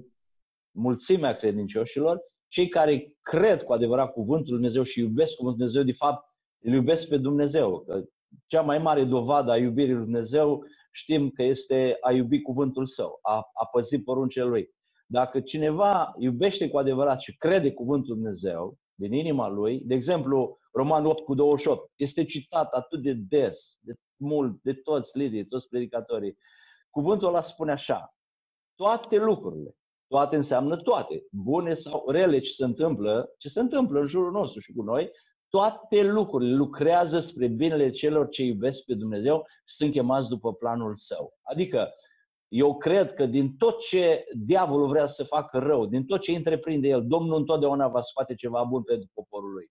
mulțimea credincioșilor, cei care cred cu adevărat cuvântul Lui Dumnezeu și iubesc cuvântul Dumnezeu, de fapt, îl iubesc pe Dumnezeu. Cea mai mare dovadă a iubirii Lui Dumnezeu știm că este a iubi cuvântul său, a, a păzi poruncele lui. Dacă cineva iubește cu adevărat și crede cuvântul Dumnezeu din inima lui, de exemplu, Roman 8 cu 28, este citat atât de des, de mult, de toți liderii, toți predicatorii. Cuvântul ăla spune așa, toate lucrurile, toate înseamnă toate, bune sau rele ce se întâmplă, ce se întâmplă în jurul nostru și cu noi, toate lucrurile lucrează spre binele celor ce iubesc pe Dumnezeu și sunt chemați după planul său. Adică, eu cred că din tot ce diavolul vrea să facă rău, din tot ce întreprinde el, Domnul întotdeauna va scoate ceva bun pentru poporul lui.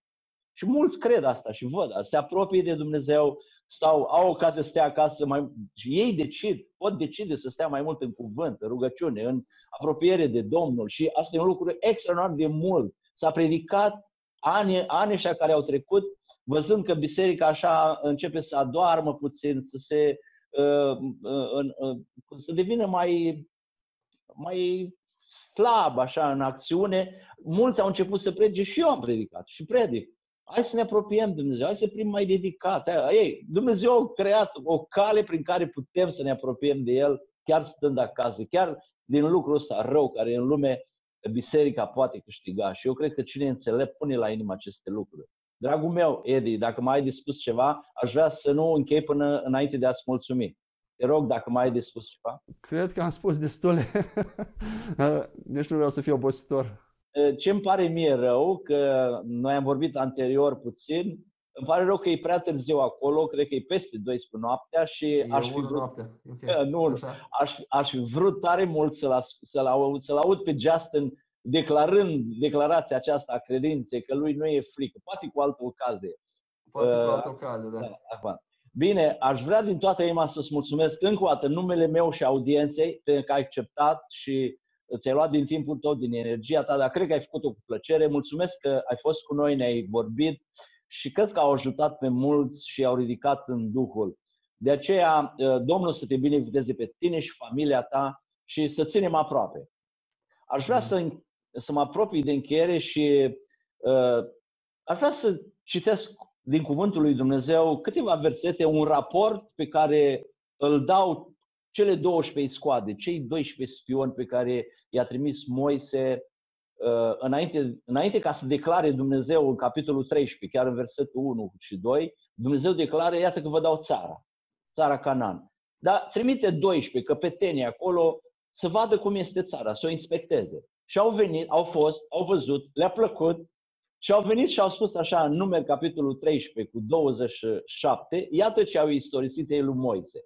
Și mulți cred asta și văd, se apropie de Dumnezeu, stau, au ocazia să stea acasă mai, și ei decid, pot decide să stea mai mult în cuvânt, în rugăciune, în apropiere de Domnul și asta e un lucru extraordinar de mult. S-a predicat ani, ani ăștia care au trecut, văzând că biserica așa începe să adoarmă puțin, să se uh, uh, uh, să devină mai, mai slab așa în acțiune, mulți au început să predice și eu am predicat și predic. Hai să ne apropiem de Dumnezeu, hai să fim mai dedicați. Ei, Dumnezeu a creat o cale prin care putem să ne apropiem de El, chiar stând acasă, chiar din lucrul ăsta rău care e în lume biserica poate câștiga și eu cred că cine înțelept pune la inimă aceste lucruri. Dragul meu, Edi, dacă mai ai de spus ceva, aș vrea să nu închei până înainte de a-ți mulțumi. Te rog, dacă mai ai de spus ceva. Cred că am spus destule. Nici nu vreau să fiu obositor. Ce îmi pare mie rău, că noi am vorbit anterior puțin, Îmi pare rău că e prea târziu acolo, cred că e peste 12 noaptea și E aș fi unu vrut, noaptea. Ok. nu, Așa. aș, aș fi vrut tare mult să-l, as- să-l, aud, să-l aud pe Justin declarând declarația aceasta a credinței, că lui nu e frică, poate cu altă ocazie. Poate cu Uh, altă ocazie, da. Da, acum. Bine, aș vrea din toată inima să-ți mulțumesc încă o dată în numele meu și audienței pentru că ai acceptat și ți-ai luat din timpul tău, din energia ta, dar cred că ai făcut-o cu plăcere. Mulțumesc că ai fost cu noi, ne-ai vorbit și cred că au ajutat pe mulți și au ridicat în Duhul. De aceea, uh, Domnul să te binecuvânteze pe tine și familia ta și să ținem aproape. Aș vrea să, să mă apropii de încheiere și uh, aș vrea să citesc din Cuvântul lui Dumnezeu câteva versete, un raport pe care îl dau cele 12 scoade, cei 12 spioni pe care i-a trimis Moise uh, înainte, înainte ca să declare Dumnezeu în capitolul 13, chiar în versetul 1 și 2, Dumnezeu declară, iată că vă dau țara, țara Canaan. Dar trimite 12 căpetenii acolo să vadă cum este țara, să o inspecteze. Și au venit, au fost, au văzut, le-a plăcut și au venit și au spus așa în numeri capitolul 13 cu 27, iată ce au istorisit ei lui Moise.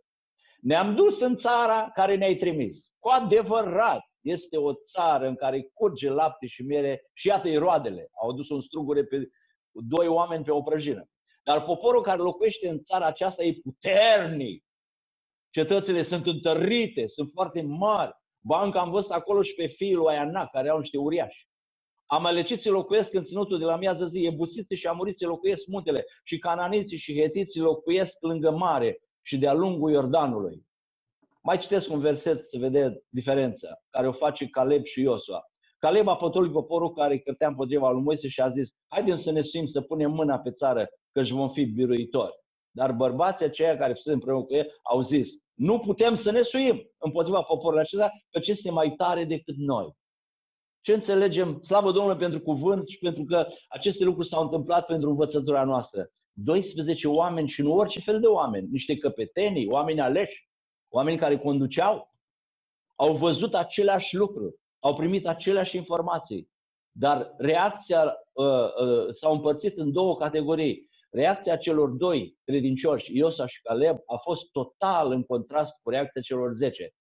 Ne-am dus în țara care ne-ai trimis. Cu adevărat, este o țară în care curge lapte și miere și iată-i roadele. Au adus un strugure pe doi oameni pe o prăjină. Dar poporul care locuiește în țara aceasta e puternic. Cetățile sunt întărite, sunt foarte mari. Banca am văzut acolo și pe fiul lui Anak, care au niște uriași. Amaleciții locuiesc în ținutul de la miază zi, ebusiții și amuriții locuiesc muntele și cananiții și hetiții locuiesc lângă mare și de-a lungul Iordanului. Mai citesc un verset să vedeți diferența care o face Caleb și Iosua. Caleb a pătolit poporul care cărtea împotriva lui Moise și a zis, haideți să ne suim să punem mâna pe țară, că își vom fi biruitori. Dar bărbații aceia care sunt împreună cu el au zis, nu putem să ne suim împotriva poporului acesta, că este mai tare decât noi. Ce înțelegem? Slavă Domnului pentru cuvânt și pentru că aceste lucruri s-au întâmplat pentru învățătura noastră. 12 oameni și nu orice fel de oameni, niște căpetenii, oameni aleși, oameni care conduceau, au văzut aceleași lucruri, au primit aceleași informații, dar reacția uh, uh, s-a împărțit în două categorii. Reacția celor doi credincioși, Iosa și Caleb, a fost total în contrast cu reacția celor 10.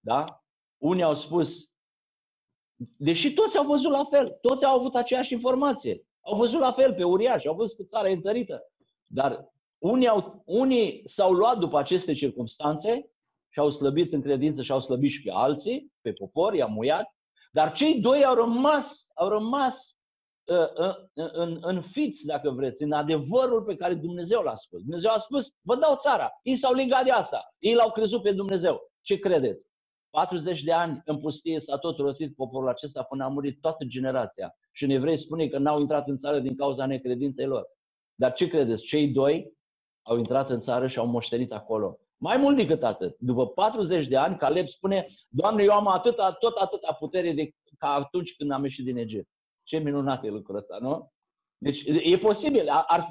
Da? Unii au spus, deși toți au văzut la fel, toți au avut aceeași informație, au văzut la fel pe uriași, au văzut că țara e întărită, dar unii, au, unii s-au luat după aceste circunstanțe și au slăbit în credință și au slăbit și pe alții, pe popor, i-au muiat, dar cei doi au rămas, au rămas uh, în, în, în fiți, dacă vreți, în adevărul pe care Dumnezeu l-a spus. Dumnezeu a spus, vă dau țara. Ei s-au legat de asta. Ei l-au crezut pe Dumnezeu. Ce credeți? 40 de ani în pustie s-a tot rotit poporul acesta până a murit toată generația. Și în evrei spune că n-au intrat în țară din cauza necredinței lor. Dar ce credeți? Cei doi au intrat în țară și au moștenit acolo. Mai mult decât atât, după 40 de ani, Caleb spune, Doamne, eu am atâta, tot atâta putere de, ca atunci când am ieșit din Egipt. Ce minunat e lucrul ăsta, nu? Deci e posibil, ar, ar,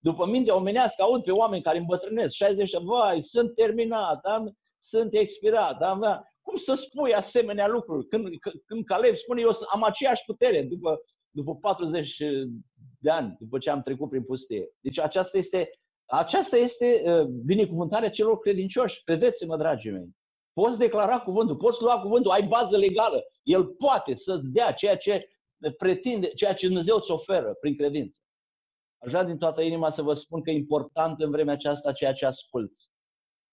după minte omenească, aud pe oameni care îmbătrânesc, 60 vai, sunt terminat, am, sunt expirat, am, da. cum să spui asemenea lucruri? Când, când Caleb spune, eu am aceeași putere după, după 40 de ani, după ce am trecut prin pustie. Deci aceasta este aceasta este uh, binecuvântarea celor credincioși. Credeți-mă, dragii mei. Poți declara cuvântul, poți lua cuvântul, ai bază legală. El poate să-ți dea ceea ce pretinde, ceea ce Dumnezeu îți oferă prin credință. Aș vrea din toată inima să vă spun că e important în vremea aceasta ceea ce asculți.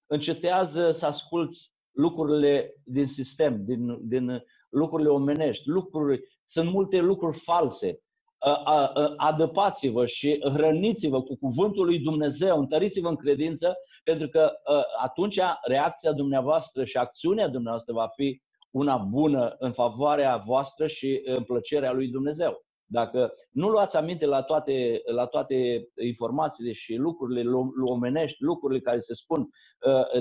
Încetează să asculți lucrurile din sistem, din, din lucrurile omenești. Lucruri, sunt multe lucruri false adăpați-vă și hrăniți-vă cu cuvântul lui Dumnezeu, întăriți-vă în credință, pentru că atunci reacția dumneavoastră și acțiunea dumneavoastră va fi una bună în favoarea voastră și în plăcerea lui Dumnezeu. Dacă nu luați aminte la toate, la toate informațiile și lucrurile omenești, lucrurile care se spun,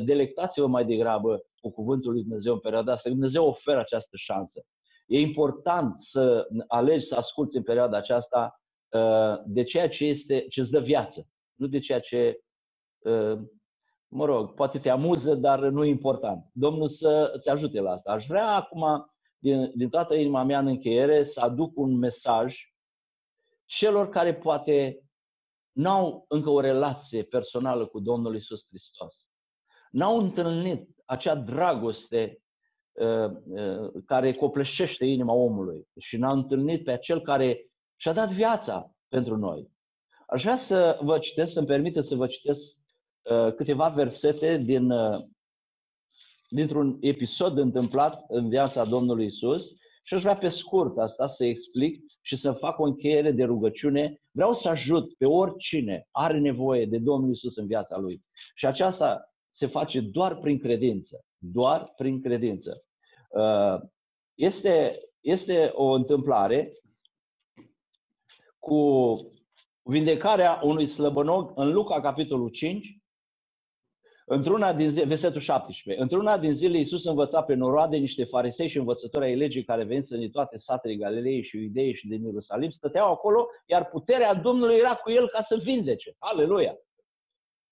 delectați-vă mai degrabă cu cuvântul lui Dumnezeu în perioada asta. Dumnezeu oferă această șansă. E important să alegi să asculți în perioada aceasta uh, de ceea ce este, ce îți dă viață, nu de ceea ce, uh, mă rog, poate te amuză, dar nu e important. Domnul să îți ajute la asta. Aș vrea acum, din, din toată inima mea în încheiere, să aduc un mesaj celor care poate n-au încă o relație personală cu Domnul Isus Hristos. N-au întâlnit acea dragoste uh, uh, care copleșește inima omului și n-au întâlnit pe acel care și-a dat viața pentru noi. Aș vrea să vă citesc, să-mi permite să vă citesc uh, câteva versete din, uh, dintr-un episod întâmplat în viața Domnului Isus și aș vrea pe scurt asta să explic și să fac o încheiere de rugăciune. Vreau să ajut pe oricine are nevoie de Domnul Isus în viața lui. Și aceasta se face doar prin credință. Doar prin credință. Uh, este, este o întâmplare cu vindecarea unui slăbănog în Luca, capitolul 5, Într-una din zile, versetul 17, într-una din zile Iisus învăța pe noroade niște farisei și învățători ai legii care veniți din toate satele Galilei și Iudei și din Ierusalim, stăteau acolo, iar puterea Domnului era cu el ca să vindece. Aleluia!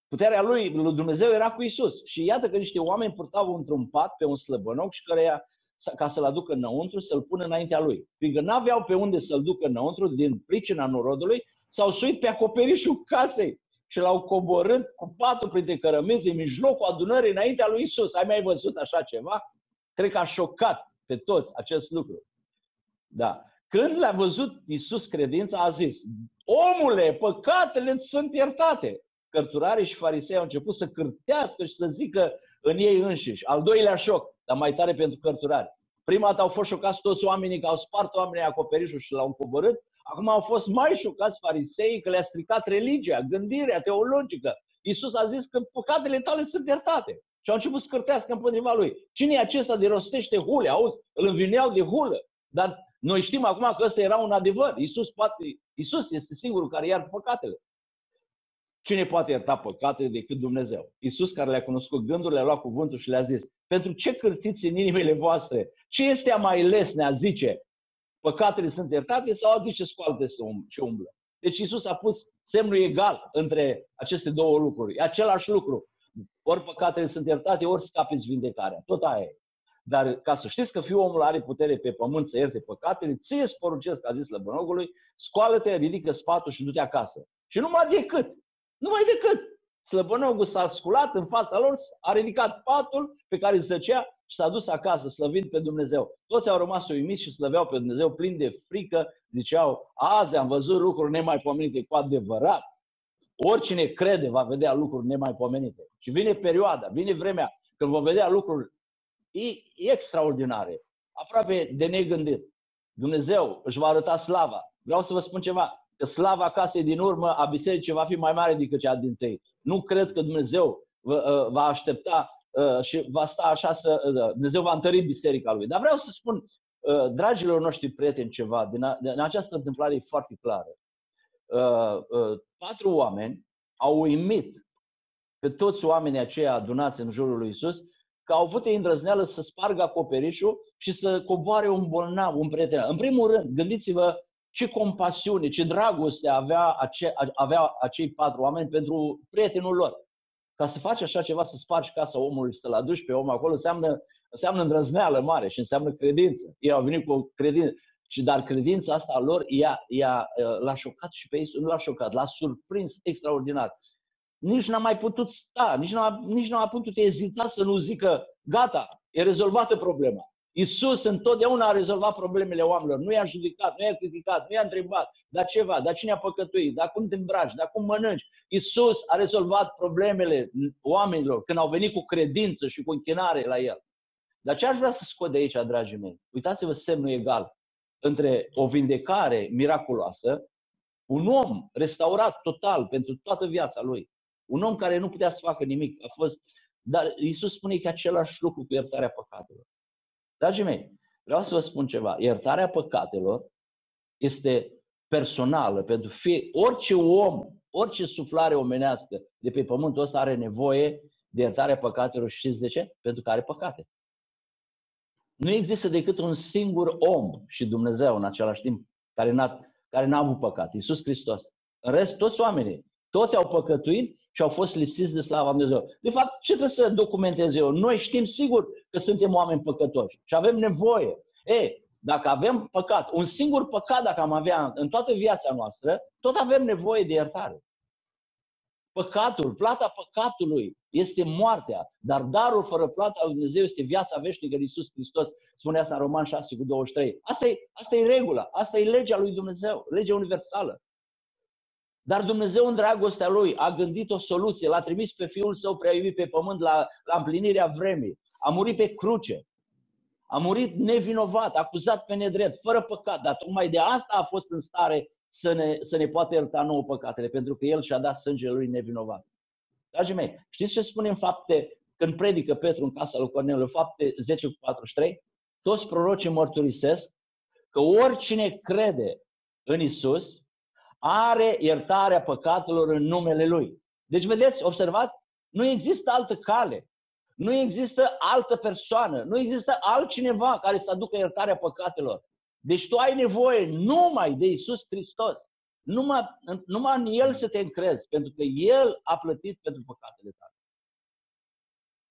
Puterea lui, lui Dumnezeu era cu Isus. Și iată că niște oameni purtau într-un pat pe un slăbănoc și care ca să-l aducă înăuntru, să-l pună înaintea lui. Fiindcă n-aveau pe unde să-l ducă înăuntru din pricina norodului, s-au suit pe acoperișul casei și l-au coborât cu patul printre cărămizi în mijlocul adunării înaintea lui Isus. Ai mai văzut așa ceva? Cred că a șocat pe toți acest lucru. Da. Când l-a văzut Isus credința, a zis, omule, păcatele sunt iertate. Cărturarii și farisei au început să cârtească și să zică în ei înșiși. Al doilea șoc, dar mai tare pentru cărturari. Prima dată au fost șocați toți oamenii că au spart oamenii acoperișul și l-au coborât. Acum au fost mai șocați farisei că le-a stricat religia, gândirea teologică. Iisus a zis că păcatele tale sunt iertate. Și au început să scârtească împotriva lui. Cine e acesta de rostește hule? Auzi, îl învineau de hulă. Dar noi știm acum că ăsta era un adevăr. Iisus, poate, Iisus este singurul care iartă păcatele. Cine poate ierta păcatele decât Dumnezeu? Iisus care le-a cunoscut gândurile, a luat cuvântul și le-a zis, pentru ce cârtiți în inimile voastre? Ce este mai lesne a zice? păcatele sunt iertate sau alții ce scoală și umblă. Deci Isus a pus semnul egal între aceste două lucruri. E același lucru. Ori păcatele sunt iertate, ori scapiți vindecarea. Tot aia e. Dar ca să știți că fiul omului are putere pe pământ să ierte păcatele, ție îți poruncesc, a zis lăbănogului, scoală-te, ridică spatul și du-te acasă. Și numai decât, numai decât, slăbănogul s-a sculat în fața lor, a ridicat patul pe care îl zăcea și s-a dus acasă slăvind pe Dumnezeu. Toți au rămas uimiți și slăveau pe Dumnezeu plini de frică, ziceau, azi am văzut lucruri nemaipomenite cu adevărat. Oricine crede va vedea lucruri nemaipomenite. Și vine perioada, vine vremea când vom vedea lucruri extraordinare, aproape de negândit. Dumnezeu își va arăta slava. Vreau să vă spun ceva, că slava casei din urmă a bisericii va fi mai mare decât cea din tăi. Nu cred că Dumnezeu uh, va aștepta Uh, și va sta așa să... Uh, Dumnezeu va întări biserica lui. Dar vreau să spun, uh, dragilor noștri prieteni, ceva. Din, a, din această întâmplare e foarte clară. Patru oameni au uimit pe toți oamenii aceia adunați în jurul lui Isus că au avut îndrăzneală să spargă acoperișul și să coboare un bolnav, un prieten. În primul rând, gândiți-vă ce compasiune, ce dragoste avea, ace, avea acei patru oameni pentru prietenul lor. Ca să faci așa ceva, să spargi casa omului și să-l aduci pe om acolo, înseamnă, înseamnă îndrăzneală mare și înseamnă credință. Ei au venit cu o credință. Și dar credința asta a lor i-a, i-a, l-a șocat și pe ei, nu l-a șocat, l-a surprins extraordinar. Nici n-a mai putut sta, nici n-a, nici n-a putut ezita să nu zică, gata, e rezolvată problema. Isus întotdeauna a rezolvat problemele oamenilor. Nu i-a judecat, nu i-a criticat, nu i-a întrebat, dar ceva, dar cine a păcătuit, dar cum te îmbraci, dar cum mănânci. Isus a rezolvat problemele oamenilor când au venit cu credință și cu închinare la El. Dar ce aș vrea să scot de aici, dragii mei? Uitați-vă semnul egal între o vindecare miraculoasă, un om restaurat total pentru toată viața lui, un om care nu putea să facă nimic, a fost, dar Isus spune că e același lucru cu iertarea păcatelor. Dragii mei, vreau să vă spun ceva. Iertarea păcatelor este personală pentru fie, orice om, orice suflare omenească de pe pământul ăsta are nevoie de iertarea păcatelor și știți de ce? Pentru că are păcate. Nu există decât un singur om și Dumnezeu în același timp care n-a, care n-a avut păcat, Iisus Hristos. În rest, toți oamenii, toți au păcătuit și au fost lipsiți de slava Lui Dumnezeu. De fapt, ce trebuie să documentez eu? Noi știm sigur că suntem oameni păcătoși și avem nevoie. E, dacă avem păcat, un singur păcat dacă am avea în toată viața noastră, tot avem nevoie de iertare. Păcatul, plata păcatului este moartea, dar darul fără plata lui Dumnezeu este viața veșnică în Iisus Hristos. Spune asta în Roman 6 cu 23. Asta e, asta e regula, asta e legea lui Dumnezeu, legea universală. Dar Dumnezeu în dragostea Lui a gândit o soluție, l-a trimis pe Fiul Său prea iubit pe pământ la, la împlinirea vremii. A murit pe cruce. A murit nevinovat, acuzat pe nedrept, fără păcat, dar tocmai de asta a fost în stare să ne, să ne poată ierta nouă păcatele, pentru că El și-a dat sângele Lui nevinovat. Dragii mei, știți ce spune în fapte, când predică Petru în casa lui Corneliu, fapte 10 cu 43? Toți prorocii mărturisesc că oricine crede în Isus are iertarea păcatelor în numele Lui. Deci, vedeți, observați, nu există altă cale. Nu există altă persoană, nu există altcineva care să aducă iertarea păcatelor. Deci tu ai nevoie numai de Isus Hristos. Numai, numai în El să te încrezi, pentru că El a plătit pentru păcatele tale.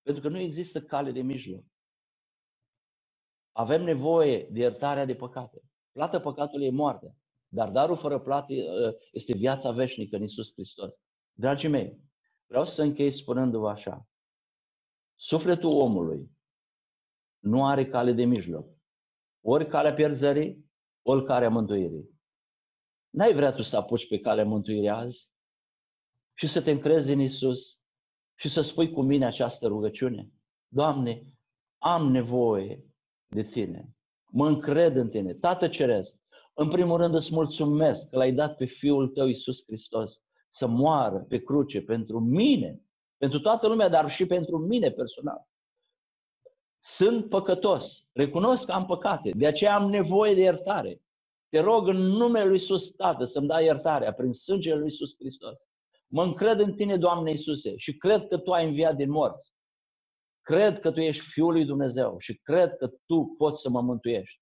Pentru că nu există cale de mijloc. Avem nevoie de iertarea de păcate. Plata păcatului e moarte, dar darul fără plată ă, este viața veșnică în Isus Hristos. Dragii mei, vreau să închei spunându-vă așa. Sufletul omului nu are cale de mijloc. Ori calea pierzării, ori calea mântuirii. N-ai vrea tu să apuci pe calea mântuirii azi și să te încrezi în Isus și să spui cu mine această rugăciune? Doamne, am nevoie de Tine. Mă încred în Tine. Tată Ceresc, în primul rând îți mulțumesc că l-ai dat pe Fiul Tău Isus Hristos să moară pe cruce pentru mine pentru toată lumea, dar și pentru mine personal. Sunt păcătos, recunosc că am păcate, de aceea am nevoie de iertare. Te rog în numele Lui Iisus Tată să-mi dai iertarea prin sângele Lui Iisus Hristos. Mă încred în Tine, Doamne Iisuse, și cred că Tu ai înviat din morți. Cred că Tu ești Fiul lui Dumnezeu și cred că Tu poți să mă mântuiești.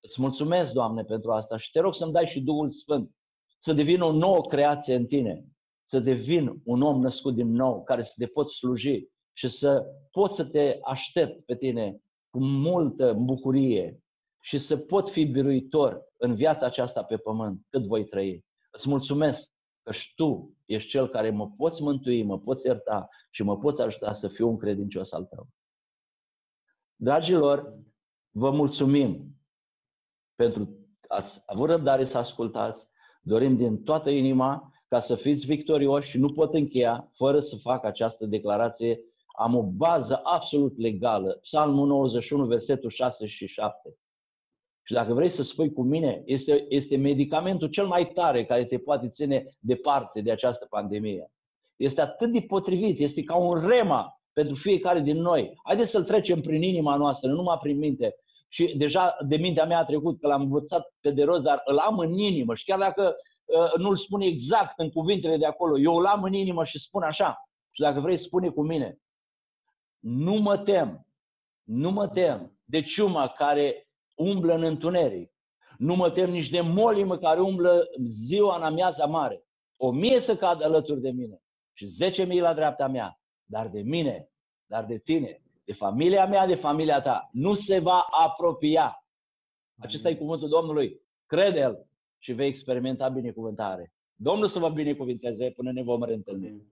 Îți mulțumesc, Doamne, pentru asta și te rog să-mi dai și Duhul Sfânt, să devină o nouă creație în Tine, să devin un om născut din nou, care să te pot sluji și să pot să te aștept pe tine cu multă bucurie și să pot fi biruitor în viața aceasta pe pământ, cât voi trăi. Îți mulțumesc că și tu ești cel care mă poți mântui, mă poți ierta și mă poți ajuta să fiu un credincios al tău. Dragilor, vă mulțumim pentru ați avut răbdare să ascultați. Dorim din toată inima ca să fiți victorioși și nu pot încheia fără să fac această declarație. Am o bază absolut legală. Psalmul 91, versetul 6 și 7. Și dacă vrei să spui cu mine, este, este medicamentul cel mai tare care te poate ține departe de această pandemie. Este atât de potrivit, este ca un rema pentru fiecare din noi. Haideți să-l trecem prin inima noastră, nu numai prin minte. Și deja de mintea mea a trecut că l-am învățat pe de rost, dar îl am în inimă. Și chiar dacă Uh, nu-l spune exact în cuvintele de acolo. Eu îl am în inimă și spun așa. Și dacă vrei, spune cu mine. Nu mă tem, nu mă tem de ciuma care umblă în întuneric. Nu mă tem nici de molimă care umblă ziua în amiaza mare. O mie să cadă alături de mine și zece mii la dreapta mea. Dar de mine, dar de tine, de familia mea, de familia ta, nu se va apropia. Acesta e cuvântul Domnului. Crede-l și vei experimenta binecuvântare. Domnul să vă binecuvinteze până ne vom reîntâlni.